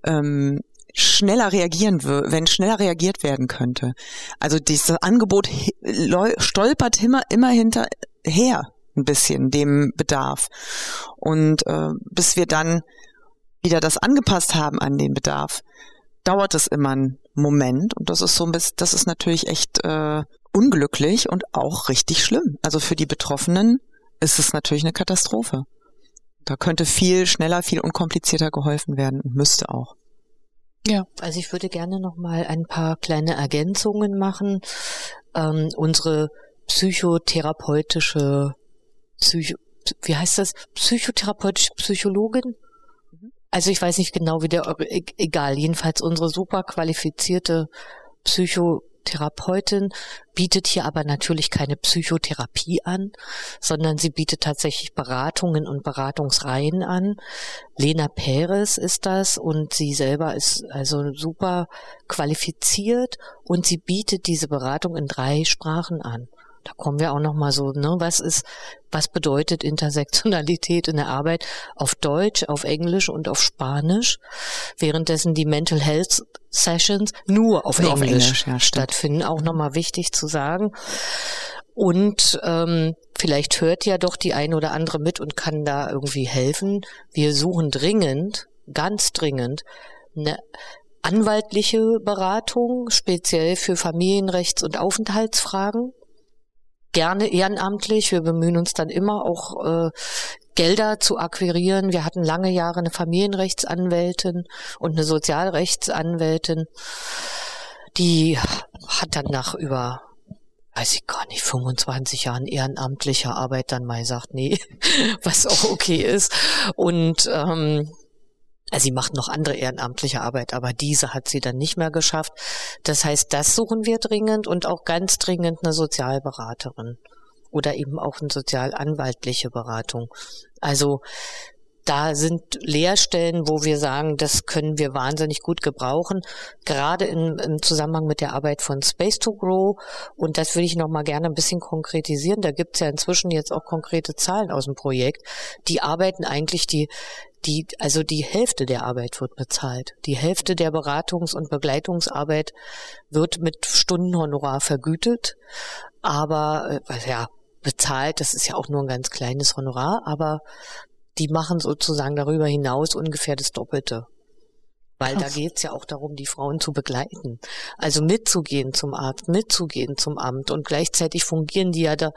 ähm, schneller reagieren wenn schneller reagiert werden könnte. Also dieses Angebot stolpert immer, immer hinterher ein bisschen dem Bedarf. Und äh, bis wir dann wieder das angepasst haben an den Bedarf, dauert es immer einen Moment. Und das ist so ein bisschen, das ist natürlich echt äh, unglücklich und auch richtig schlimm. Also für die Betroffenen ist es natürlich eine Katastrophe. Da könnte viel schneller, viel unkomplizierter geholfen werden und müsste auch. Ja. Also ich würde gerne noch mal ein paar kleine Ergänzungen machen. Ähm, unsere psychotherapeutische Psycho, wie heißt das? Psychotherapeutische Psychologin? Also ich weiß nicht genau, wie der, e, egal, jedenfalls unsere super qualifizierte Psychotherapeutin bietet hier aber natürlich keine Psychotherapie an, sondern sie bietet tatsächlich Beratungen und Beratungsreihen an. Lena Peres ist das und sie selber ist also super qualifiziert und sie bietet diese Beratung in drei Sprachen an da kommen wir auch noch mal so, ne, was ist, was bedeutet Intersektionalität in der Arbeit auf Deutsch, auf Englisch und auf Spanisch, währenddessen die Mental Health Sessions nur auf nur Englisch, auf Englisch ja, stattfinden. Auch noch mal wichtig zu sagen. Und ähm, vielleicht hört ja doch die eine oder andere mit und kann da irgendwie helfen. Wir suchen dringend, ganz dringend, eine anwaltliche Beratung, speziell für Familienrechts- und Aufenthaltsfragen gerne ehrenamtlich. Wir bemühen uns dann immer auch äh, Gelder zu akquirieren. Wir hatten lange Jahre eine Familienrechtsanwältin und eine Sozialrechtsanwältin. Die hat dann nach über weiß ich gar nicht, 25 Jahren ehrenamtlicher Arbeit dann mal sagt, nee, was auch okay ist. Und ähm, also sie macht noch andere ehrenamtliche Arbeit, aber diese hat sie dann nicht mehr geschafft. Das heißt, das suchen wir dringend und auch ganz dringend eine Sozialberaterin oder eben auch eine sozialanwaltliche Beratung. Also da sind Lehrstellen, wo wir sagen, das können wir wahnsinnig gut gebrauchen, gerade im, im Zusammenhang mit der Arbeit von Space to Grow. Und das würde ich noch mal gerne ein bisschen konkretisieren. Da gibt es ja inzwischen jetzt auch konkrete Zahlen aus dem Projekt. Die arbeiten eigentlich die die, also die Hälfte der Arbeit wird bezahlt. Die Hälfte der Beratungs- und Begleitungsarbeit wird mit Stundenhonorar vergütet. Aber, äh, ja, bezahlt, das ist ja auch nur ein ganz kleines Honorar, aber die machen sozusagen darüber hinaus ungefähr das Doppelte. Weil Krass. da geht's ja auch darum, die Frauen zu begleiten. Also mitzugehen zum Arzt, mitzugehen zum Amt. Und gleichzeitig fungieren die ja da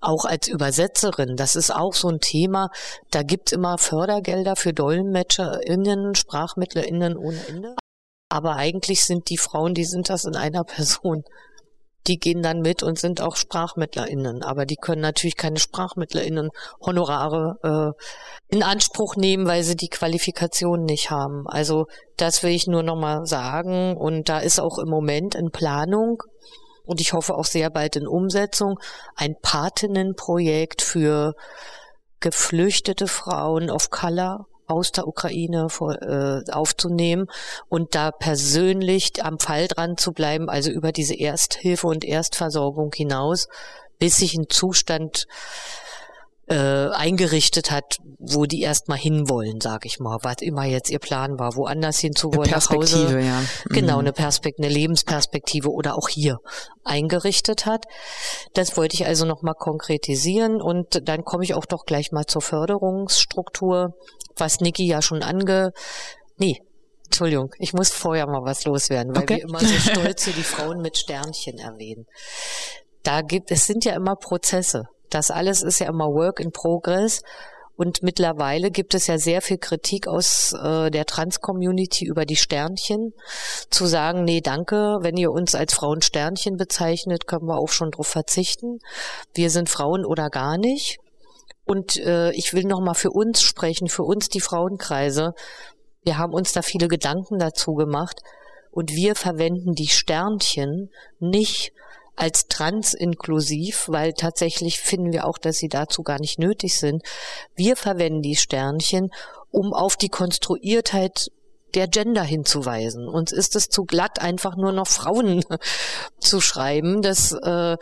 auch als Übersetzerin. Das ist auch so ein Thema. Da gibt's immer Fördergelder für DolmetscherInnen, SprachmittlerInnen ohne Ende. Aber eigentlich sind die Frauen, die sind das in einer Person die gehen dann mit und sind auch SprachmittlerInnen. Aber die können natürlich keine SprachmittlerInnen Honorare äh, in Anspruch nehmen, weil sie die Qualifikation nicht haben. Also das will ich nur nochmal sagen. Und da ist auch im Moment in Planung und ich hoffe auch sehr bald in Umsetzung ein Patinnenprojekt für geflüchtete Frauen of Color aus der Ukraine vor, äh, aufzunehmen und da persönlich am Fall dran zu bleiben, also über diese Ersthilfe und Erstversorgung hinaus, bis sich ein Zustand äh, eingerichtet hat, wo die erstmal hinwollen, sag ich mal, was immer jetzt ihr Plan war, woanders hinzuwollen, nach Hause, ja. genau mhm. eine Perspektive, eine Lebensperspektive oder auch hier eingerichtet hat. Das wollte ich also nochmal konkretisieren und dann komme ich auch doch gleich mal zur Förderungsstruktur, was Niki ja schon ange, nee, Entschuldigung, ich muss vorher mal was loswerden, weil okay. wir immer so stolz hier die Frauen mit Sternchen erwähnen. Da gibt, es sind ja immer Prozesse. Das alles ist ja immer Work in Progress. Und mittlerweile gibt es ja sehr viel Kritik aus äh, der Trans-Community über die Sternchen. Zu sagen, nee, danke, wenn ihr uns als Frauen Sternchen bezeichnet, können wir auch schon drauf verzichten. Wir sind Frauen oder gar nicht. Und äh, ich will noch mal für uns sprechen, für uns die Frauenkreise. Wir haben uns da viele Gedanken dazu gemacht und wir verwenden die Sternchen nicht als transinklusiv, weil tatsächlich finden wir auch, dass sie dazu gar nicht nötig sind. Wir verwenden die Sternchen, um auf die Konstruiertheit der Gender hinzuweisen. Uns ist es zu glatt, einfach nur noch Frauen zu schreiben. Das äh,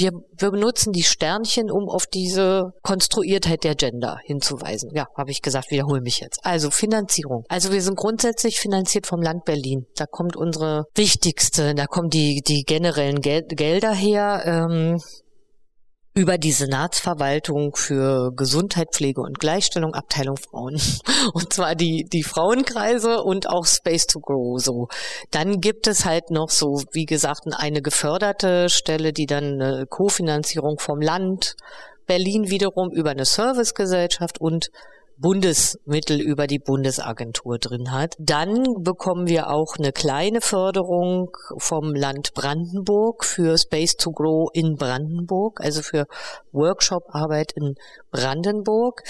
wir, wir benutzen die Sternchen, um auf diese Konstruiertheit der Gender hinzuweisen. Ja, habe ich gesagt, wiederhole mich jetzt. Also Finanzierung. Also wir sind grundsätzlich finanziert vom Land Berlin. Da kommt unsere wichtigste, da kommen die, die generellen Gel Gelder her. Ähm, über die Senatsverwaltung für Gesundheit, Pflege und Gleichstellung, Abteilung Frauen. Und zwar die, die Frauenkreise und auch Space to Grow so. Dann gibt es halt noch so, wie gesagt, eine geförderte Stelle, die dann eine Kofinanzierung vom Land, Berlin wiederum über eine Servicegesellschaft und Bundesmittel über die Bundesagentur drin hat. Dann bekommen wir auch eine kleine Förderung vom Land Brandenburg für Space to Grow in Brandenburg, also für Workshop-Arbeit in Brandenburg.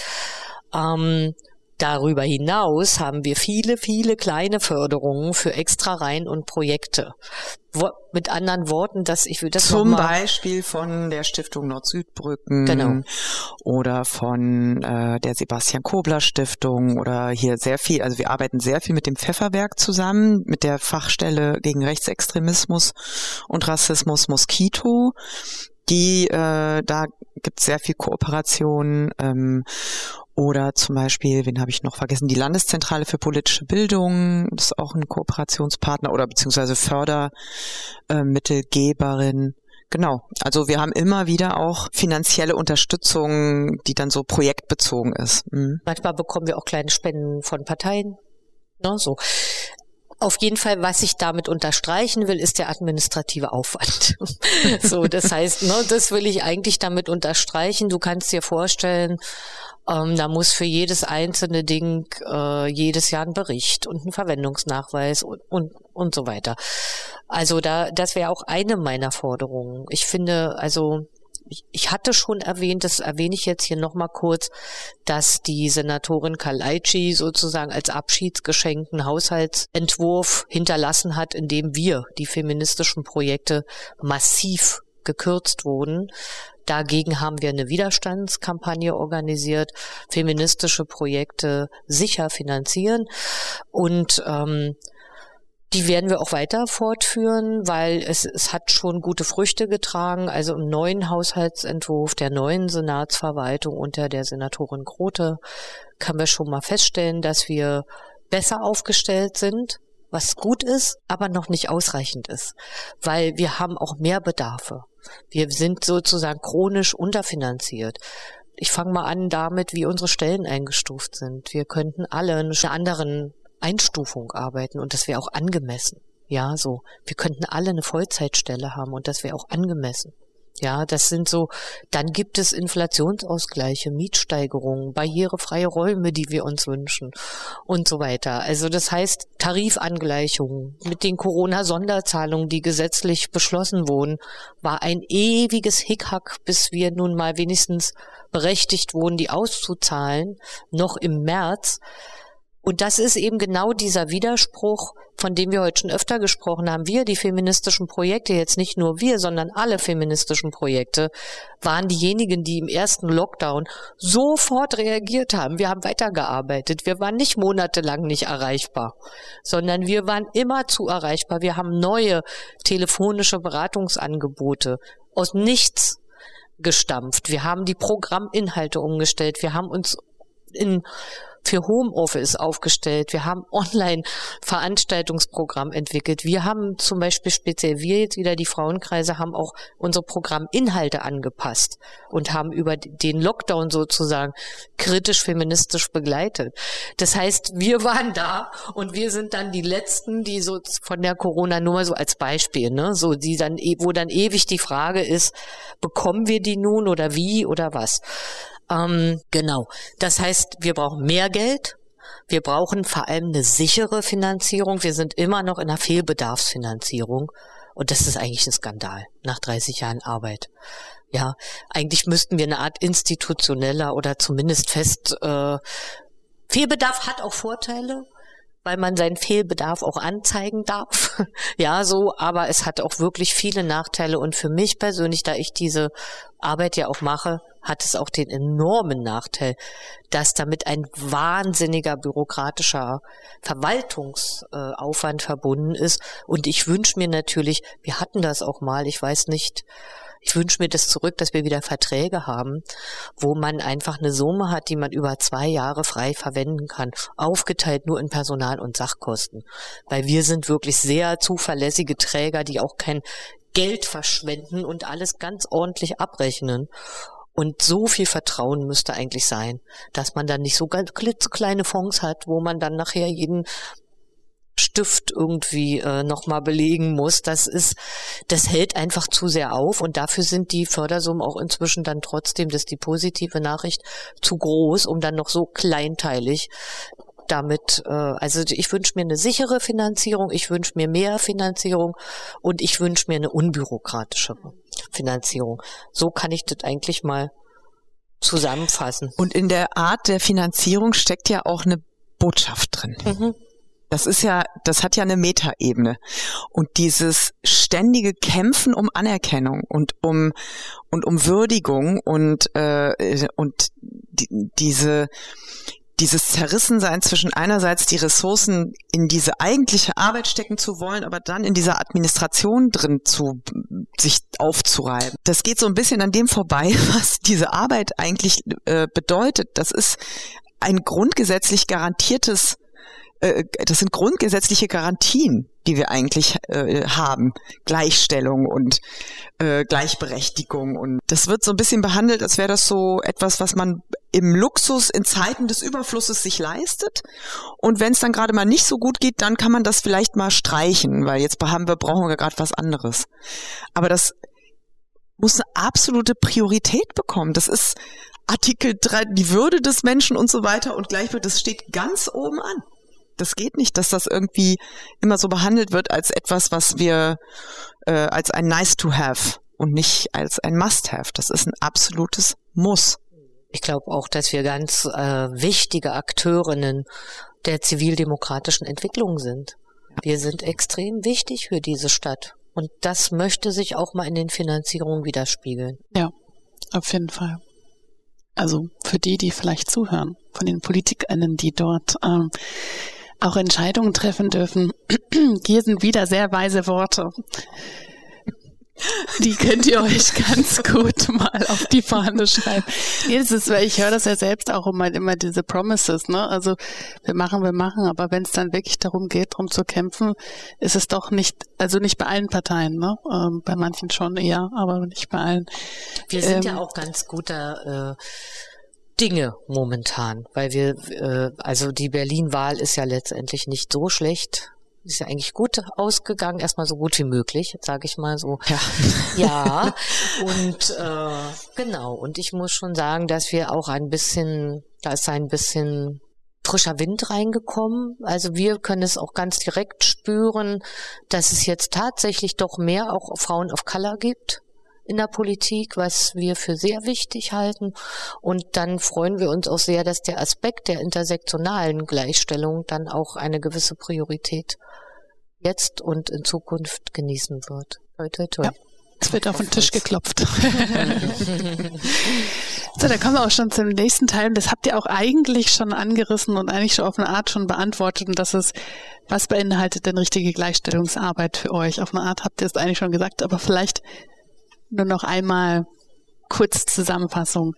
Ähm, Darüber hinaus haben wir viele, viele kleine Förderungen für Extrareihen und Projekte. Wo, mit anderen Worten, dass ich will das zum Beispiel von der Stiftung Nord-Südbrücken genau. oder von äh, der Sebastian Kobler Stiftung oder hier sehr viel. Also wir arbeiten sehr viel mit dem Pfefferwerk zusammen, mit der Fachstelle gegen Rechtsextremismus und Rassismus Moskito die äh, da gibt es sehr viel Kooperation ähm, oder zum Beispiel, wen habe ich noch vergessen? Die Landeszentrale für politische Bildung, ist auch ein Kooperationspartner oder beziehungsweise Fördermittelgeberin. Genau. Also wir haben immer wieder auch finanzielle Unterstützung, die dann so projektbezogen ist. Mhm. Manchmal bekommen wir auch kleine Spenden von Parteien. Ne, so. Auf jeden Fall, was ich damit unterstreichen will, ist der administrative Aufwand. so, das heißt, ne, das will ich eigentlich damit unterstreichen. Du kannst dir vorstellen, ähm, da muss für jedes einzelne Ding äh, jedes Jahr ein Bericht und ein Verwendungsnachweis und, und, und so weiter. Also da, das wäre auch eine meiner Forderungen. Ich finde, also ich, hatte schon erwähnt, das erwähne ich jetzt hier nochmal kurz, dass die Senatorin Kalaici sozusagen als Abschiedsgeschenk einen Haushaltsentwurf hinterlassen hat, in dem wir, die feministischen Projekte, massiv gekürzt wurden. Dagegen haben wir eine Widerstandskampagne organisiert, feministische Projekte sicher finanzieren und ähm, die werden wir auch weiter fortführen, weil es, es hat schon gute Früchte getragen. Also im neuen Haushaltsentwurf der neuen Senatsverwaltung unter der Senatorin Grote können wir schon mal feststellen, dass wir besser aufgestellt sind, was gut ist, aber noch nicht ausreichend ist, weil wir haben auch mehr Bedarfe. Wir sind sozusagen chronisch unterfinanziert. Ich fange mal an damit, wie unsere Stellen eingestuft sind. Wir könnten alle eine anderen Einstufung arbeiten und das wäre auch angemessen. Ja, so. Wir könnten alle eine Vollzeitstelle haben und das wäre auch angemessen. Ja, das sind so, dann gibt es Inflationsausgleiche, Mietsteigerungen, barrierefreie Räume, die wir uns wünschen und so weiter. Also das heißt Tarifangleichungen mit den Corona-Sonderzahlungen, die gesetzlich beschlossen wurden, war ein ewiges Hickhack, bis wir nun mal wenigstens berechtigt wurden, die auszuzahlen, noch im März. Und das ist eben genau dieser Widerspruch, von dem wir heute schon öfter gesprochen haben. Wir, die feministischen Projekte, jetzt nicht nur wir, sondern alle feministischen Projekte, waren diejenigen, die im ersten Lockdown sofort reagiert haben. Wir haben weitergearbeitet. Wir waren nicht monatelang nicht erreichbar, sondern wir waren immer zu erreichbar. Wir haben neue telefonische Beratungsangebote aus nichts gestampft. Wir haben die Programminhalte umgestellt. Wir haben uns in für Homeoffice aufgestellt. Wir haben Online-Veranstaltungsprogramm entwickelt. Wir haben zum Beispiel speziell wir jetzt wieder die Frauenkreise haben auch unsere Programminhalte angepasst und haben über den Lockdown sozusagen kritisch feministisch begleitet. Das heißt, wir waren da und wir sind dann die letzten, die so von der Corona nur mal so als Beispiel, ne, so die dann e, wo dann ewig die Frage ist, bekommen wir die nun oder wie oder was? Ähm, genau. Das heißt, wir brauchen mehr Geld. Wir brauchen vor allem eine sichere Finanzierung. Wir sind immer noch in einer Fehlbedarfsfinanzierung. Und das ist eigentlich ein Skandal nach 30 Jahren Arbeit. Ja, eigentlich müssten wir eine Art institutioneller oder zumindest fest äh, Fehlbedarf hat auch Vorteile, weil man seinen Fehlbedarf auch anzeigen darf. ja, so, aber es hat auch wirklich viele Nachteile und für mich persönlich, da ich diese Arbeit ja auch mache, hat es auch den enormen Nachteil, dass damit ein wahnsinniger bürokratischer Verwaltungsaufwand verbunden ist. Und ich wünsche mir natürlich, wir hatten das auch mal, ich weiß nicht, ich wünsche mir das zurück, dass wir wieder Verträge haben, wo man einfach eine Summe hat, die man über zwei Jahre frei verwenden kann, aufgeteilt nur in Personal- und Sachkosten. Weil wir sind wirklich sehr zuverlässige Träger, die auch kein Geld verschwenden und alles ganz ordentlich abrechnen. Und so viel Vertrauen müsste eigentlich sein, dass man dann nicht so ganz kleine Fonds hat, wo man dann nachher jeden Stift irgendwie äh, nochmal belegen muss. Das ist, das hält einfach zu sehr auf und dafür sind die Fördersummen auch inzwischen dann trotzdem, das ist die positive Nachricht, zu groß, um dann noch so kleinteilig damit, äh, also ich wünsche mir eine sichere Finanzierung, ich wünsche mir mehr Finanzierung und ich wünsche mir eine unbürokratischere Finanzierung. So kann ich das eigentlich mal zusammenfassen. Und in der Art der Finanzierung steckt ja auch eine Botschaft drin. Mhm. Das ist ja, das hat ja eine Metaebene. Und dieses ständige Kämpfen um Anerkennung und um und um Würdigung und äh, und die, diese dieses Zerrissensein zwischen einerseits die Ressourcen in diese eigentliche Arbeit stecken zu wollen, aber dann in dieser Administration drin zu sich aufzureiben. Das geht so ein bisschen an dem vorbei, was diese Arbeit eigentlich äh, bedeutet. Das ist ein grundgesetzlich garantiertes äh, das sind grundgesetzliche Garantien, die wir eigentlich äh, haben. Gleichstellung und äh, Gleichberechtigung. Und das wird so ein bisschen behandelt, als wäre das so etwas, was man im Luxus in Zeiten des Überflusses sich leistet. Und wenn es dann gerade mal nicht so gut geht, dann kann man das vielleicht mal streichen, weil jetzt haben wir, brauchen wir gerade was anderes. Aber das muss eine absolute Priorität bekommen. Das ist Artikel 3, die Würde des Menschen und so weiter und gleichzeitig, das steht ganz oben an das geht nicht, dass das irgendwie immer so behandelt wird als etwas, was wir äh, als ein Nice to have und nicht als ein Must have. Das ist ein absolutes Muss. Ich glaube auch, dass wir ganz äh, wichtige Akteurinnen der zivildemokratischen Entwicklung sind. Wir sind extrem wichtig für diese Stadt. Und das möchte sich auch mal in den Finanzierungen widerspiegeln. Ja, auf jeden Fall. Also für die, die vielleicht zuhören, von den PolitikerInnen, die dort ähm, auch Entscheidungen treffen dürfen. Hier sind wieder sehr weise Worte. Die könnt ihr euch ganz gut mal auf die Fahne schreiben. Jedes ist, weil ich höre das ja selbst auch immer, immer diese Promises, ne? Also wir machen, wir machen, aber wenn es dann wirklich darum geht, darum zu kämpfen, ist es doch nicht, also nicht bei allen Parteien, ne? Ähm, bei manchen schon eher, aber nicht bei allen. Wir sind ähm, ja auch ganz guter äh, Dinge momentan, weil wir, äh, also die Berlin-Wahl ist ja letztendlich nicht so schlecht. Ist ja eigentlich gut ausgegangen, erstmal so gut wie möglich, sage ich mal so. Ja, ja. und äh, genau. Und ich muss schon sagen, dass wir auch ein bisschen, da ist ein bisschen frischer Wind reingekommen. Also wir können es auch ganz direkt spüren, dass es jetzt tatsächlich doch mehr auch Frauen of Color gibt in der Politik, was wir für sehr wichtig halten. Und dann freuen wir uns auch sehr, dass der Aspekt der intersektionalen Gleichstellung dann auch eine gewisse Priorität jetzt und in Zukunft genießen wird. Toi, toi, toi. Ja. Es wird auf den Tisch geklopft. so, da kommen wir auch schon zum nächsten Teil. Das habt ihr auch eigentlich schon angerissen und eigentlich schon auf eine Art schon beantwortet. Und das ist, was beinhaltet denn richtige Gleichstellungsarbeit für euch? Auf eine Art habt ihr es eigentlich schon gesagt, aber vielleicht nur noch einmal kurz Zusammenfassung.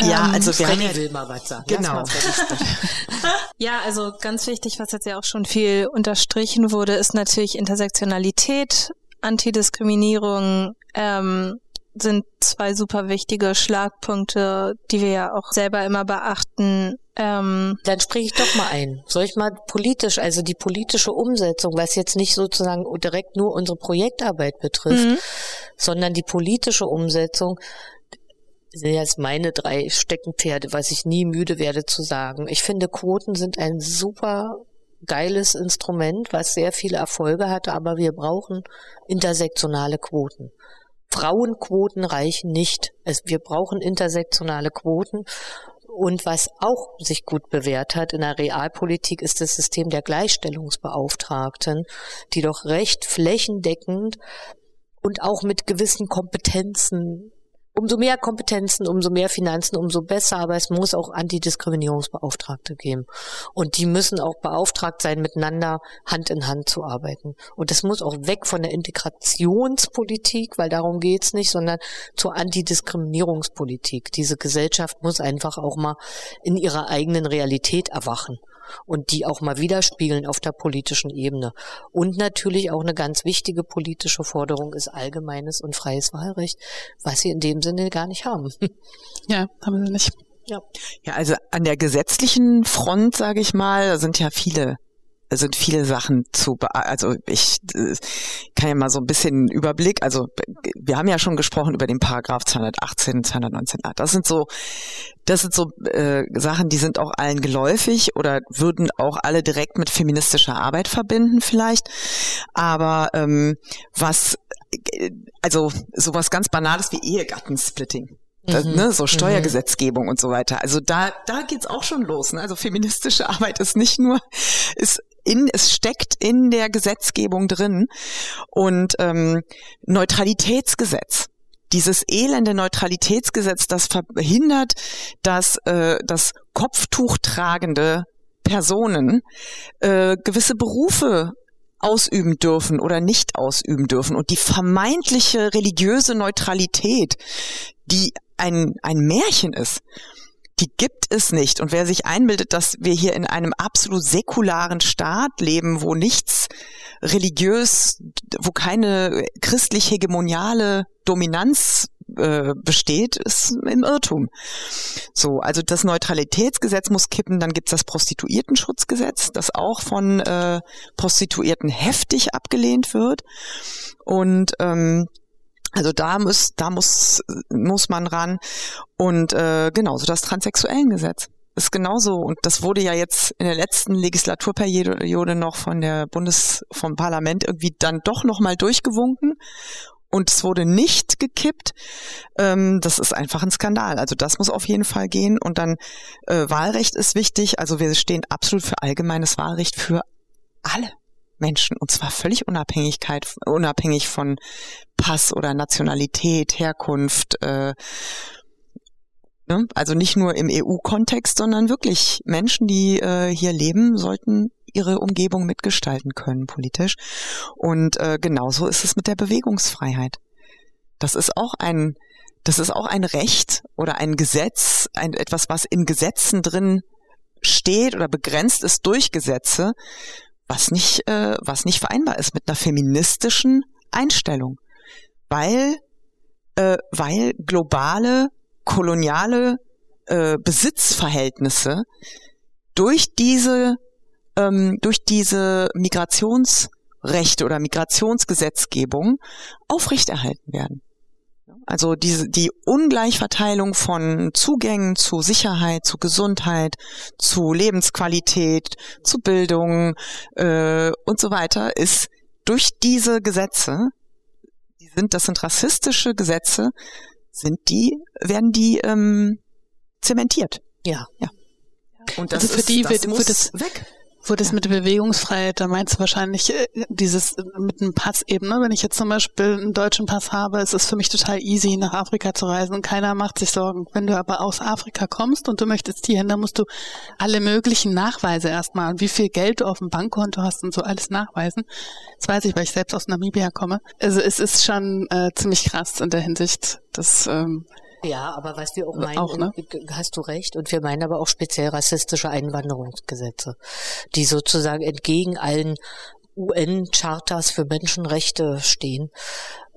Ja, ähm, also wir Freddy haben ja, will mal was sagen. Genau. ja, also ganz wichtig, was jetzt ja auch schon viel unterstrichen wurde, ist natürlich Intersektionalität, Antidiskriminierung, ähm, sind zwei super wichtige Schlagpunkte, die wir ja auch selber immer beachten. Ähm Dann spreche ich doch mal ein. Soll ich mal politisch, also die politische Umsetzung, was jetzt nicht sozusagen direkt nur unsere Projektarbeit betrifft, mhm. sondern die politische Umsetzung, sind jetzt meine drei Steckenpferde, was ich nie müde werde zu sagen. Ich finde, Quoten sind ein super geiles Instrument, was sehr viele Erfolge hatte, aber wir brauchen intersektionale Quoten. Frauenquoten reichen nicht. Es, wir brauchen intersektionale Quoten. Und was auch sich gut bewährt hat in der Realpolitik ist das System der Gleichstellungsbeauftragten, die doch recht flächendeckend und auch mit gewissen Kompetenzen umso mehr Kompetenzen, umso mehr Finanzen, umso besser, aber es muss auch Antidiskriminierungsbeauftragte geben. Und die müssen auch beauftragt sein, miteinander Hand in Hand zu arbeiten. Und es muss auch weg von der Integrationspolitik, weil darum geht's nicht, sondern zur Antidiskriminierungspolitik. Diese Gesellschaft muss einfach auch mal in ihrer eigenen Realität erwachen und die auch mal widerspiegeln auf der politischen Ebene. Und natürlich auch eine ganz wichtige politische Forderung ist allgemeines und freies Wahlrecht, was sie in dem Sinne gar nicht haben. Ja, haben sie nicht. Ja. ja, also an der gesetzlichen Front, sage ich mal, sind ja viele sind viele Sachen zu, also ich äh, kann ja mal so ein bisschen Überblick, also wir haben ja schon gesprochen über den Paragraph 218, 219a. Das sind so, das sind so äh, Sachen, die sind auch allen geläufig oder würden auch alle direkt mit feministischer Arbeit verbinden vielleicht. Aber ähm, was, äh, also sowas ganz Banales wie Ehegattensplitting. Das, mhm. ne, so mhm. Steuergesetzgebung mhm. und so weiter. Also da, da geht's auch schon los. Ne? Also feministische Arbeit ist nicht nur, ist in, es steckt in der Gesetzgebung drin. Und ähm, Neutralitätsgesetz, dieses elende Neutralitätsgesetz, das verhindert, dass äh, das Kopftuch tragende Personen äh, gewisse Berufe ausüben dürfen oder nicht ausüben dürfen. Und die vermeintliche religiöse Neutralität, die ein, ein Märchen ist, die gibt es nicht. Und wer sich einbildet, dass wir hier in einem absolut säkularen Staat leben, wo nichts religiös, wo keine christlich-hegemoniale Dominanz äh, besteht, ist im Irrtum. So, also das Neutralitätsgesetz muss kippen, dann gibt's das Prostituiertenschutzgesetz, das auch von äh, Prostituierten heftig abgelehnt wird. Und ähm, also da muss, da muss, muss man ran. Und äh, genauso das Transsexuellengesetz ist genauso. Und das wurde ja jetzt in der letzten Legislaturperiode noch von der Bundes, vom Parlament irgendwie dann doch nochmal durchgewunken. Und es wurde nicht gekippt. Ähm, das ist einfach ein Skandal. Also das muss auf jeden Fall gehen. Und dann äh, Wahlrecht ist wichtig. Also wir stehen absolut für allgemeines Wahlrecht für alle. Menschen und zwar völlig Unabhängigkeit, unabhängig von Pass oder Nationalität, Herkunft. Äh, ne? Also nicht nur im EU-Kontext, sondern wirklich Menschen, die äh, hier leben, sollten ihre Umgebung mitgestalten können politisch. Und äh, genauso ist es mit der Bewegungsfreiheit. Das ist auch ein, das ist auch ein Recht oder ein Gesetz, ein etwas, was in Gesetzen drin steht oder begrenzt ist durch Gesetze, was nicht, äh, was nicht vereinbar ist mit einer feministischen Einstellung, weil, äh, weil globale koloniale äh, Besitzverhältnisse durch diese ähm, durch diese Migrationsrechte oder Migrationsgesetzgebung aufrechterhalten werden. Also diese, die Ungleichverteilung von Zugängen zu Sicherheit, zu Gesundheit, zu Lebensqualität, zu Bildung äh, und so weiter ist durch diese Gesetze, die sind, das sind rassistische Gesetze, sind die, werden die ähm, zementiert. Ja. ja. Und das also für ist, die das wird, muss wird es weg. Wo das mit der Bewegungsfreiheit, da meinst du wahrscheinlich äh, dieses äh, mit einem Pass eben, ne? Wenn ich jetzt zum Beispiel einen deutschen Pass habe, ist es für mich total easy, nach Afrika zu reisen und keiner macht sich Sorgen. Wenn du aber aus Afrika kommst und du möchtest hierhin, dann musst du alle möglichen Nachweise erstmal und wie viel Geld du auf dem Bankkonto hast und so alles nachweisen. Das weiß ich, weil ich selbst aus Namibia komme. Also es ist schon äh, ziemlich krass in der Hinsicht, dass ähm, ja, aber was wir auch meinen, auch, ne? hast du recht, und wir meinen aber auch speziell rassistische Einwanderungsgesetze, die sozusagen entgegen allen UN-Charters für Menschenrechte stehen.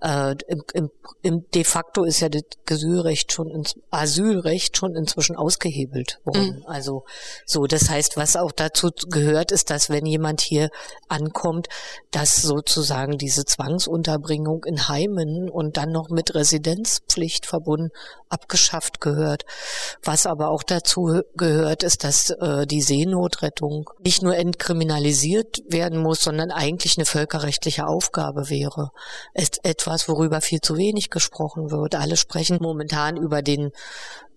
Äh, im, im, im, de facto ist ja das Asylrecht schon ins, Asylrecht schon inzwischen ausgehebelt worden. Mhm. Also so, das heißt, was auch dazu gehört, ist, dass wenn jemand hier ankommt, dass sozusagen diese Zwangsunterbringung in Heimen und dann noch mit Residenzpflicht verbunden abgeschafft gehört. Was aber auch dazu gehört, ist, dass äh, die Seenotrettung nicht nur entkriminalisiert werden muss, sondern eigentlich eine völkerrechtliche Aufgabe wäre. Es, etwa etwas, worüber viel zu wenig gesprochen wird. Alle sprechen momentan über den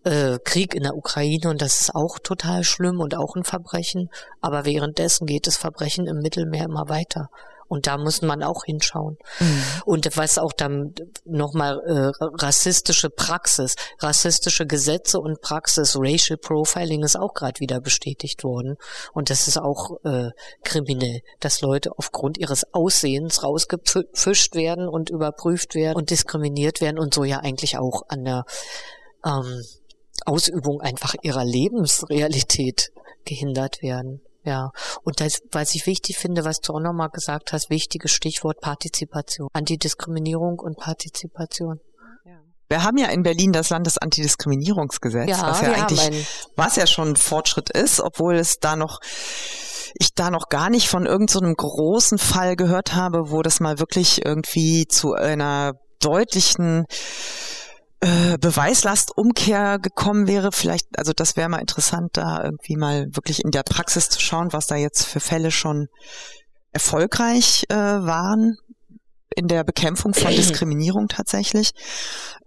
äh, Krieg in der Ukraine und das ist auch total schlimm und auch ein Verbrechen. Aber währenddessen geht das Verbrechen im Mittelmeer immer weiter. Und da muss man auch hinschauen. Mhm. Und was auch dann nochmal äh, rassistische Praxis, rassistische Gesetze und Praxis, Racial Profiling ist auch gerade wieder bestätigt worden. Und das ist auch äh, kriminell, dass Leute aufgrund ihres Aussehens rausgefischt werden und überprüft werden und diskriminiert werden und so ja eigentlich auch an der ähm, Ausübung einfach ihrer Lebensrealität gehindert werden. Ja, und das, was ich wichtig finde, was du auch nochmal gesagt hast, wichtiges Stichwort Partizipation, Antidiskriminierung und Partizipation. Wir haben ja in Berlin das Landesantidiskriminierungsgesetz, ja, was ja eigentlich, was ja schon Fortschritt ist, obwohl es da noch ich da noch gar nicht von irgendeinem so großen Fall gehört habe, wo das mal wirklich irgendwie zu einer deutlichen äh, Beweislastumkehr gekommen wäre. Vielleicht, also das wäre mal interessant, da irgendwie mal wirklich in der Praxis zu schauen, was da jetzt für Fälle schon erfolgreich äh, waren in der Bekämpfung von Diskriminierung tatsächlich.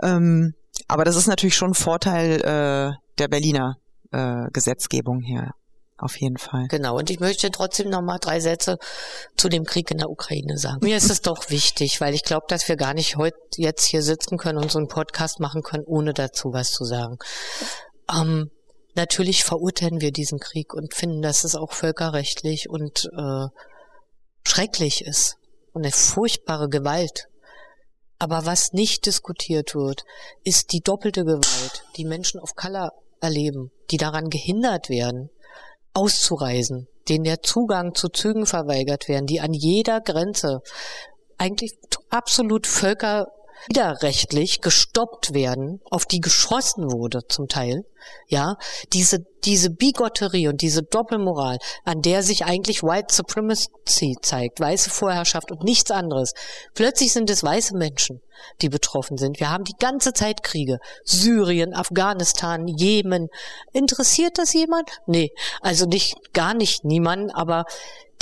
Ähm, aber das ist natürlich schon ein Vorteil äh, der Berliner äh, Gesetzgebung hier auf jeden Fall. Genau. Und ich möchte trotzdem noch mal drei Sätze zu dem Krieg in der Ukraine sagen. Mir ist es doch wichtig, weil ich glaube, dass wir gar nicht heute jetzt hier sitzen können und so einen Podcast machen können, ohne dazu was zu sagen. Ähm, natürlich verurteilen wir diesen Krieg und finden, dass es auch völkerrechtlich und äh, schrecklich ist und eine furchtbare Gewalt. Aber was nicht diskutiert wird, ist die doppelte Gewalt, die Menschen of Color erleben, die daran gehindert werden, auszureisen, denen der Zugang zu Zügen verweigert werden, die an jeder Grenze eigentlich absolut völkerwiderrechtlich gestoppt werden, auf die geschossen wurde zum Teil, ja, diese, diese Bigotterie und diese Doppelmoral, an der sich eigentlich White Supremacy zeigt, weiße Vorherrschaft und nichts anderes. Plötzlich sind es weiße Menschen, die betroffen sind. Wir haben die ganze Zeit Kriege. Syrien, Afghanistan, Jemen. Interessiert das jemand? Nee, also nicht, gar nicht niemand, aber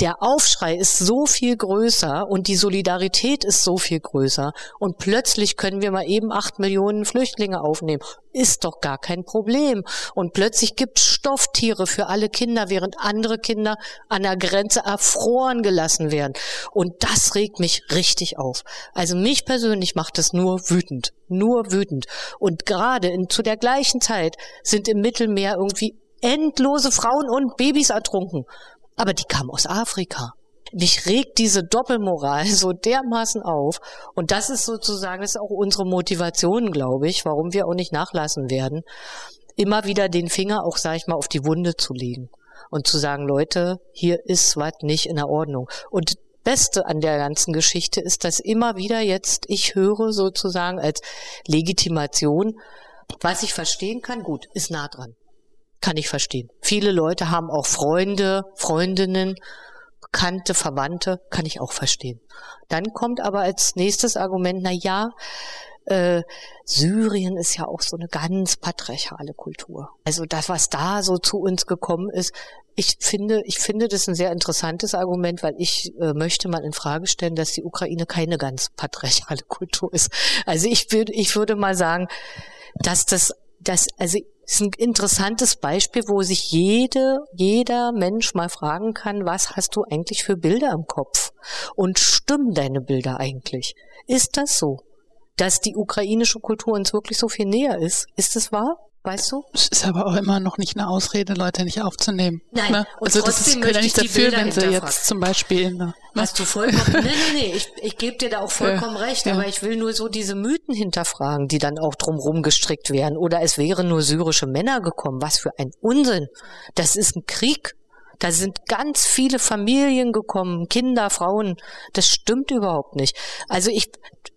der Aufschrei ist so viel größer und die Solidarität ist so viel größer und plötzlich können wir mal eben acht Millionen Flüchtlinge aufnehmen. Ist doch gar kein Problem. Und plötzlich gibt es Stofftiere für alle Kinder, während andere Kinder an der Grenze erfroren gelassen werden. Und das regt mich richtig auf. Also mich persönlich macht es nur wütend. Nur wütend. Und gerade in, zu der gleichen Zeit sind im Mittelmeer irgendwie endlose Frauen und Babys ertrunken aber die kam aus Afrika. Mich regt diese Doppelmoral so dermaßen auf. Und das ist sozusagen, das ist auch unsere Motivation, glaube ich, warum wir auch nicht nachlassen werden, immer wieder den Finger auch, sag ich mal, auf die Wunde zu legen und zu sagen, Leute, hier ist was nicht in der Ordnung. Und Beste an der ganzen Geschichte ist, dass immer wieder jetzt ich höre sozusagen als Legitimation, was ich verstehen kann, gut, ist nah dran kann ich verstehen. Viele Leute haben auch Freunde, Freundinnen, Bekannte, Verwandte, kann ich auch verstehen. Dann kommt aber als nächstes Argument, na ja, äh, Syrien ist ja auch so eine ganz patriarchale Kultur. Also das, was da so zu uns gekommen ist, ich finde, ich finde das ein sehr interessantes Argument, weil ich äh, möchte mal in Frage stellen, dass die Ukraine keine ganz patriarchale Kultur ist. Also ich würde, ich würde mal sagen, dass das, das, also ist ein interessantes Beispiel, wo sich jede, jeder Mensch mal fragen kann, was hast du eigentlich für Bilder im Kopf? Und stimmen deine Bilder eigentlich? Ist das so? Dass die ukrainische Kultur uns wirklich so viel näher ist? Ist es wahr? Weißt du? Es ist aber auch immer noch nicht eine Ausrede, Leute nicht aufzunehmen. Nein, ne? also das ist, können ja nicht dafür, wenn sie jetzt zum Beispiel ne? Hast du vollkommen, nee, nee, nee, ich, ich gebe dir da auch vollkommen ja, recht, ja. aber ich will nur so diese Mythen hinterfragen, die dann auch drumherum gestrickt werden. Oder es wären nur syrische Männer gekommen. Was für ein Unsinn. Das ist ein Krieg. Da sind ganz viele Familien gekommen, Kinder, Frauen. Das stimmt überhaupt nicht. Also ich,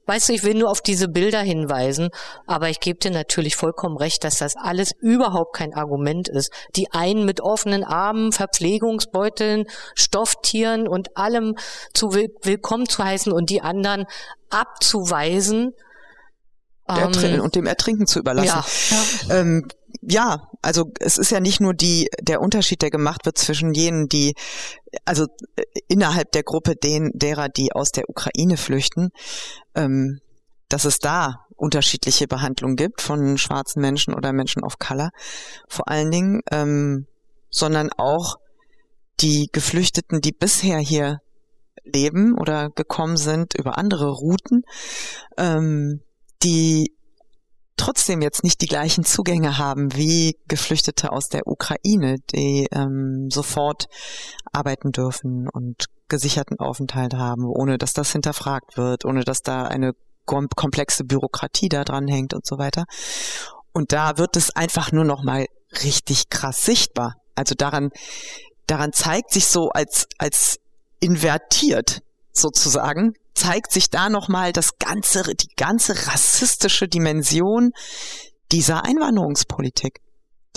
weißt du, ich will nur auf diese Bilder hinweisen, aber ich gebe dir natürlich vollkommen recht, dass das alles überhaupt kein Argument ist. Die einen mit offenen Armen, Verpflegungsbeuteln, Stofftieren und allem zu will willkommen zu heißen und die anderen abzuweisen, ähm, und dem Ertrinken zu überlassen. Ja, ja. Ähm, ja, also es ist ja nicht nur die der Unterschied, der gemacht wird zwischen jenen, die also äh, innerhalb der Gruppe den derer, die aus der Ukraine flüchten. Ähm, dass es da unterschiedliche Behandlungen gibt von schwarzen Menschen oder Menschen of Color vor allen Dingen, ähm, sondern auch die Geflüchteten, die bisher hier leben oder gekommen sind über andere Routen, ähm, die trotzdem jetzt nicht die gleichen Zugänge haben wie Geflüchtete aus der Ukraine, die ähm, sofort arbeiten dürfen und gesicherten Aufenthalt haben, ohne dass das hinterfragt wird, ohne dass da eine komplexe Bürokratie da dran hängt und so weiter. Und da wird es einfach nur noch mal richtig krass sichtbar. Also daran, daran zeigt sich so als, als invertiert sozusagen, zeigt sich da nochmal das ganze, die ganze rassistische Dimension dieser Einwanderungspolitik.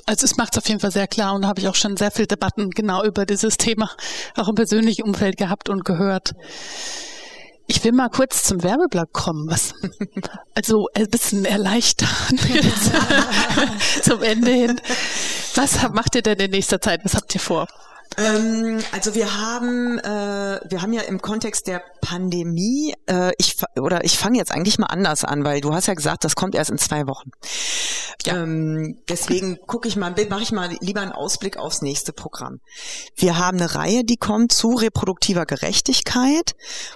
Also es macht es auf jeden Fall sehr klar und habe ich auch schon sehr viele Debatten genau über dieses Thema auch im persönlichen Umfeld gehabt und gehört. Ich will mal kurz zum Werbeblock kommen, was also ein bisschen erleichtern zum Ende hin. Was macht ihr denn in nächster Zeit? Was habt ihr vor? Ähm, also wir haben, äh, wir haben ja im Kontext der Pandemie, äh, ich oder ich fange jetzt eigentlich mal anders an, weil du hast ja gesagt, das kommt erst in zwei Wochen. Ja. Ähm, deswegen gucke ich mal, mache ich mal lieber einen Ausblick aufs nächste Programm. Wir haben eine Reihe, die kommt zu reproduktiver Gerechtigkeit,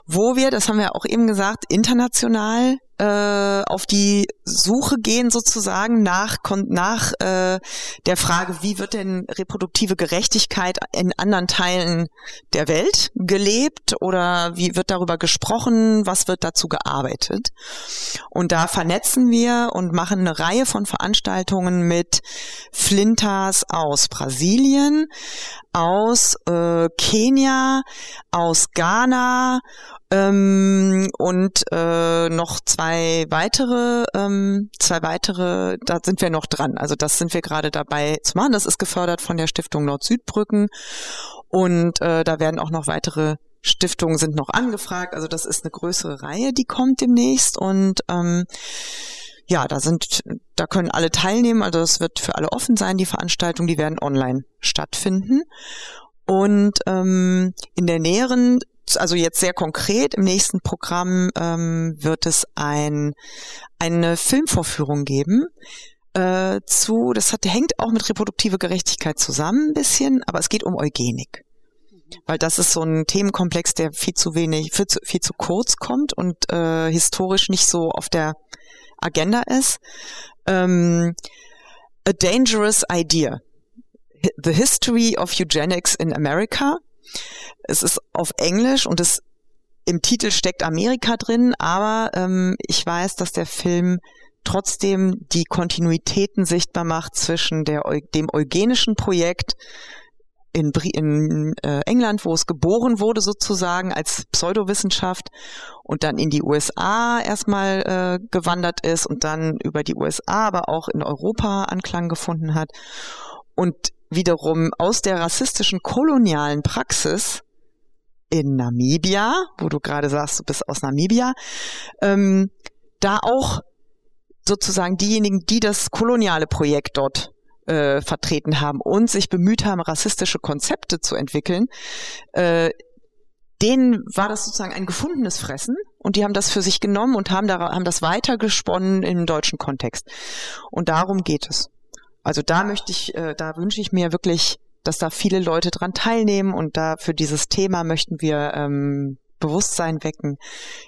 wo wir, das haben wir auch eben gesagt, international äh, auf die Suche gehen sozusagen nach nach äh, der Frage, wie wird denn reproduktive Gerechtigkeit in anderen Teilen der Welt gelebt oder wie wird darüber gesprochen, was wird dazu gearbeitet? Und da vernetzen wir und machen eine Reihe von Veranstaltungen mit Flinters aus Brasilien, aus äh, Kenia, aus Ghana ähm, und äh, noch zwei weitere, ähm, zwei weitere, da sind wir noch dran. Also das sind wir gerade dabei zu machen. Das ist gefördert von der Stiftung Nord-Südbrücken und äh, da werden auch noch weitere Stiftungen sind noch angefragt. Also das ist eine größere Reihe, die kommt demnächst und ähm, ja, da sind, da können alle teilnehmen. Also es wird für alle offen sein. Die Veranstaltungen, die werden online stattfinden. Und ähm, in der näheren also jetzt sehr konkret, im nächsten Programm ähm, wird es ein, eine Filmvorführung geben äh, zu, das hat, hängt auch mit reproduktive Gerechtigkeit zusammen ein bisschen, aber es geht um Eugenik. Weil das ist so ein Themenkomplex, der viel zu wenig, viel zu, viel zu kurz kommt und äh, historisch nicht so auf der Agenda ist. Ähm, A Dangerous Idea. The History of Eugenics in America es ist auf Englisch und es im Titel steckt Amerika drin, aber ähm, ich weiß, dass der Film trotzdem die Kontinuitäten sichtbar macht zwischen der, dem eugenischen Projekt in, in äh, England, wo es geboren wurde sozusagen als Pseudowissenschaft und dann in die USA erstmal äh, gewandert ist und dann über die USA aber auch in Europa Anklang gefunden hat. Und wiederum aus der rassistischen kolonialen Praxis in Namibia, wo du gerade sagst, du bist aus Namibia, ähm, da auch sozusagen diejenigen, die das koloniale Projekt dort äh, vertreten haben und sich bemüht haben, rassistische Konzepte zu entwickeln, äh, denen war das sozusagen ein gefundenes Fressen und die haben das für sich genommen und haben, da, haben das weitergesponnen im deutschen Kontext. Und darum geht es. Also da möchte ich, äh, da wünsche ich mir wirklich dass da viele Leute dran teilnehmen und da für dieses Thema möchten wir ähm, Bewusstsein wecken.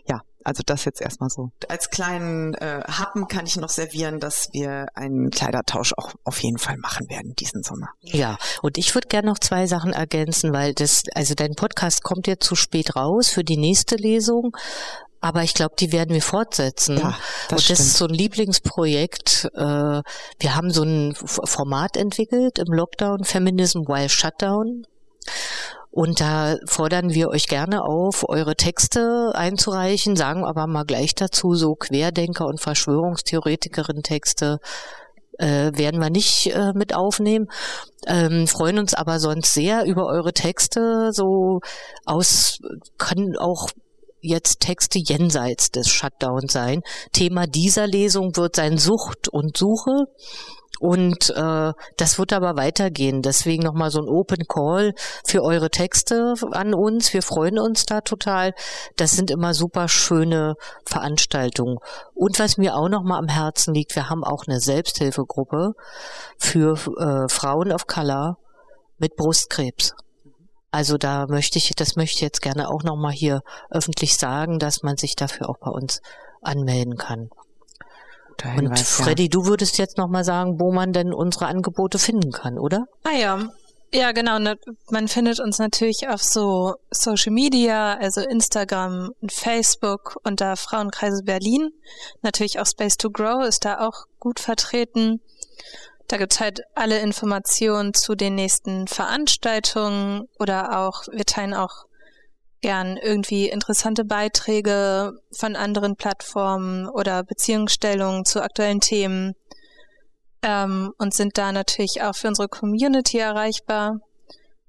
Ja, also das jetzt erstmal so. Als kleinen äh, Happen kann ich noch servieren, dass wir einen Kleidertausch auch auf jeden Fall machen werden diesen Sommer. Ja, und ich würde gerne noch zwei Sachen ergänzen, weil das, also dein Podcast kommt jetzt zu spät raus für die nächste Lesung. Aber ich glaube, die werden wir fortsetzen. Ja, das und das ist so ein Lieblingsprojekt. Äh, wir haben so ein Format entwickelt im Lockdown, Feminism while Shutdown. Und da fordern wir euch gerne auf, eure Texte einzureichen, sagen aber mal gleich dazu, so Querdenker und Verschwörungstheoretikerin Texte äh, werden wir nicht äh, mit aufnehmen. Ähm, freuen uns aber sonst sehr über eure Texte. So aus, kann auch jetzt Texte jenseits des Shutdowns sein. Thema dieser Lesung wird sein Sucht und Suche. Und äh, das wird aber weitergehen. Deswegen nochmal so ein Open Call für eure Texte an uns. Wir freuen uns da total. Das sind immer super schöne Veranstaltungen. Und was mir auch nochmal am Herzen liegt, wir haben auch eine Selbsthilfegruppe für äh, Frauen of Color mit Brustkrebs. Also da möchte ich, das möchte ich jetzt gerne auch nochmal hier öffentlich sagen, dass man sich dafür auch bei uns anmelden kann. Hinweis, Und Freddy, ja. du würdest jetzt nochmal sagen, wo man denn unsere Angebote finden kann, oder? Ah ja. Ja, genau. Ne, man findet uns natürlich auf so Social Media, also Instagram und Facebook unter Frauenkreise Berlin. Natürlich auch Space to Grow ist da auch gut vertreten. Da gibt's halt alle Informationen zu den nächsten Veranstaltungen oder auch, wir teilen auch gern irgendwie interessante Beiträge von anderen Plattformen oder Beziehungsstellungen zu aktuellen Themen ähm, und sind da natürlich auch für unsere Community erreichbar.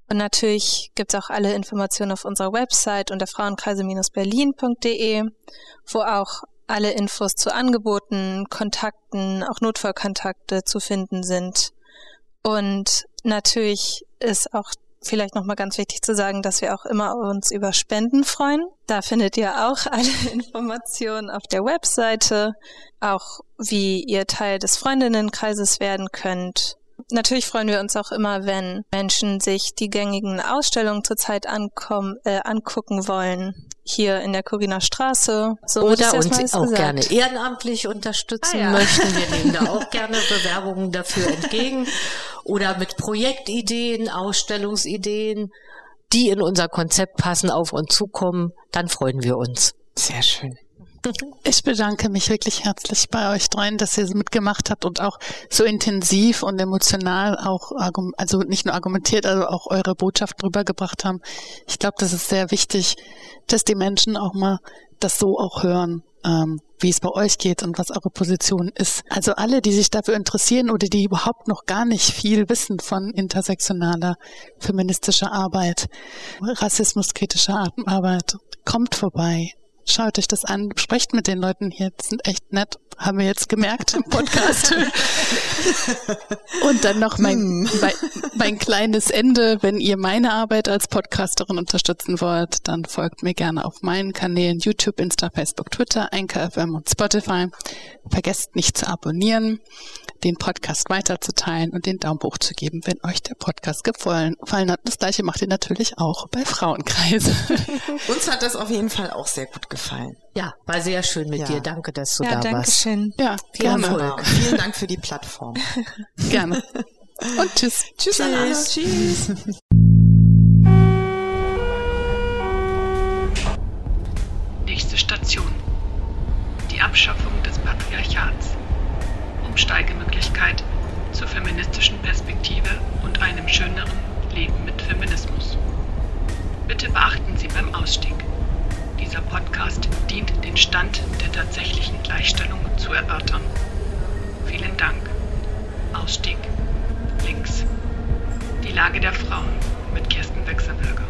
Und natürlich gibt's auch alle Informationen auf unserer Website unter frauenkreise-berlin.de, wo auch alle Infos zu Angeboten, Kontakten, auch Notfallkontakte zu finden sind. Und natürlich ist auch vielleicht nochmal ganz wichtig zu sagen, dass wir auch immer uns über Spenden freuen. Da findet ihr auch alle Informationen auf der Webseite, auch wie ihr Teil des Freundinnenkreises werden könnt. Natürlich freuen wir uns auch immer, wenn Menschen sich die gängigen Ausstellungen zurzeit äh, angucken wollen hier in der Kuriner Straße. So Oder uns auch gesagt. gerne ehrenamtlich unterstützen ah, ja. möchten. Wir nehmen da auch gerne Bewerbungen dafür entgegen. Oder mit Projektideen, Ausstellungsideen, die in unser Konzept passen, auf uns zukommen, dann freuen wir uns. Sehr schön. Ich bedanke mich wirklich herzlich bei euch dreien, dass ihr mitgemacht habt und auch so intensiv und emotional auch, also nicht nur argumentiert, also auch eure Botschaft rübergebracht haben. Ich glaube, das ist sehr wichtig, dass die Menschen auch mal das so auch hören, ähm, wie es bei euch geht und was eure Position ist. Also alle, die sich dafür interessieren oder die überhaupt noch gar nicht viel wissen von intersektionaler feministischer Arbeit, rassismuskritischer Arbeit, kommt vorbei. Schaut euch das an, sprecht mit den Leuten hier, die sind echt nett, haben wir jetzt gemerkt im Podcast. Und dann noch mein, hm. mein, mein, kleines Ende, wenn ihr meine Arbeit als Podcasterin unterstützen wollt, dann folgt mir gerne auf meinen Kanälen YouTube, Insta, Facebook, Twitter, Anchor FM und Spotify. Vergesst nicht zu abonnieren den Podcast weiterzuteilen und den Daumen hoch zu geben, wenn euch der Podcast gefallen, hat. Das gleiche macht ihr natürlich auch bei Frauenkreise. Uns hat das auf jeden Fall auch sehr gut gefallen. Ja, war sehr schön mit ja. dir. Danke, dass du ja, da danke warst. Schön. Ja, Viel gerne. Erfolg. Vielen Dank für die Plattform. gerne. Und tschüss. Tschüss, tschüss. Tschüss. Nächste Station. Die Abschaffung des Patriarchats. Umsteigemöglichkeit zur feministischen Perspektive und einem schöneren Leben mit Feminismus. Bitte beachten Sie beim Ausstieg. Dieser Podcast dient den Stand der tatsächlichen Gleichstellung zu erörtern. Vielen Dank. Ausstieg. Links. Die Lage der Frauen mit Kirsten Wechselberger.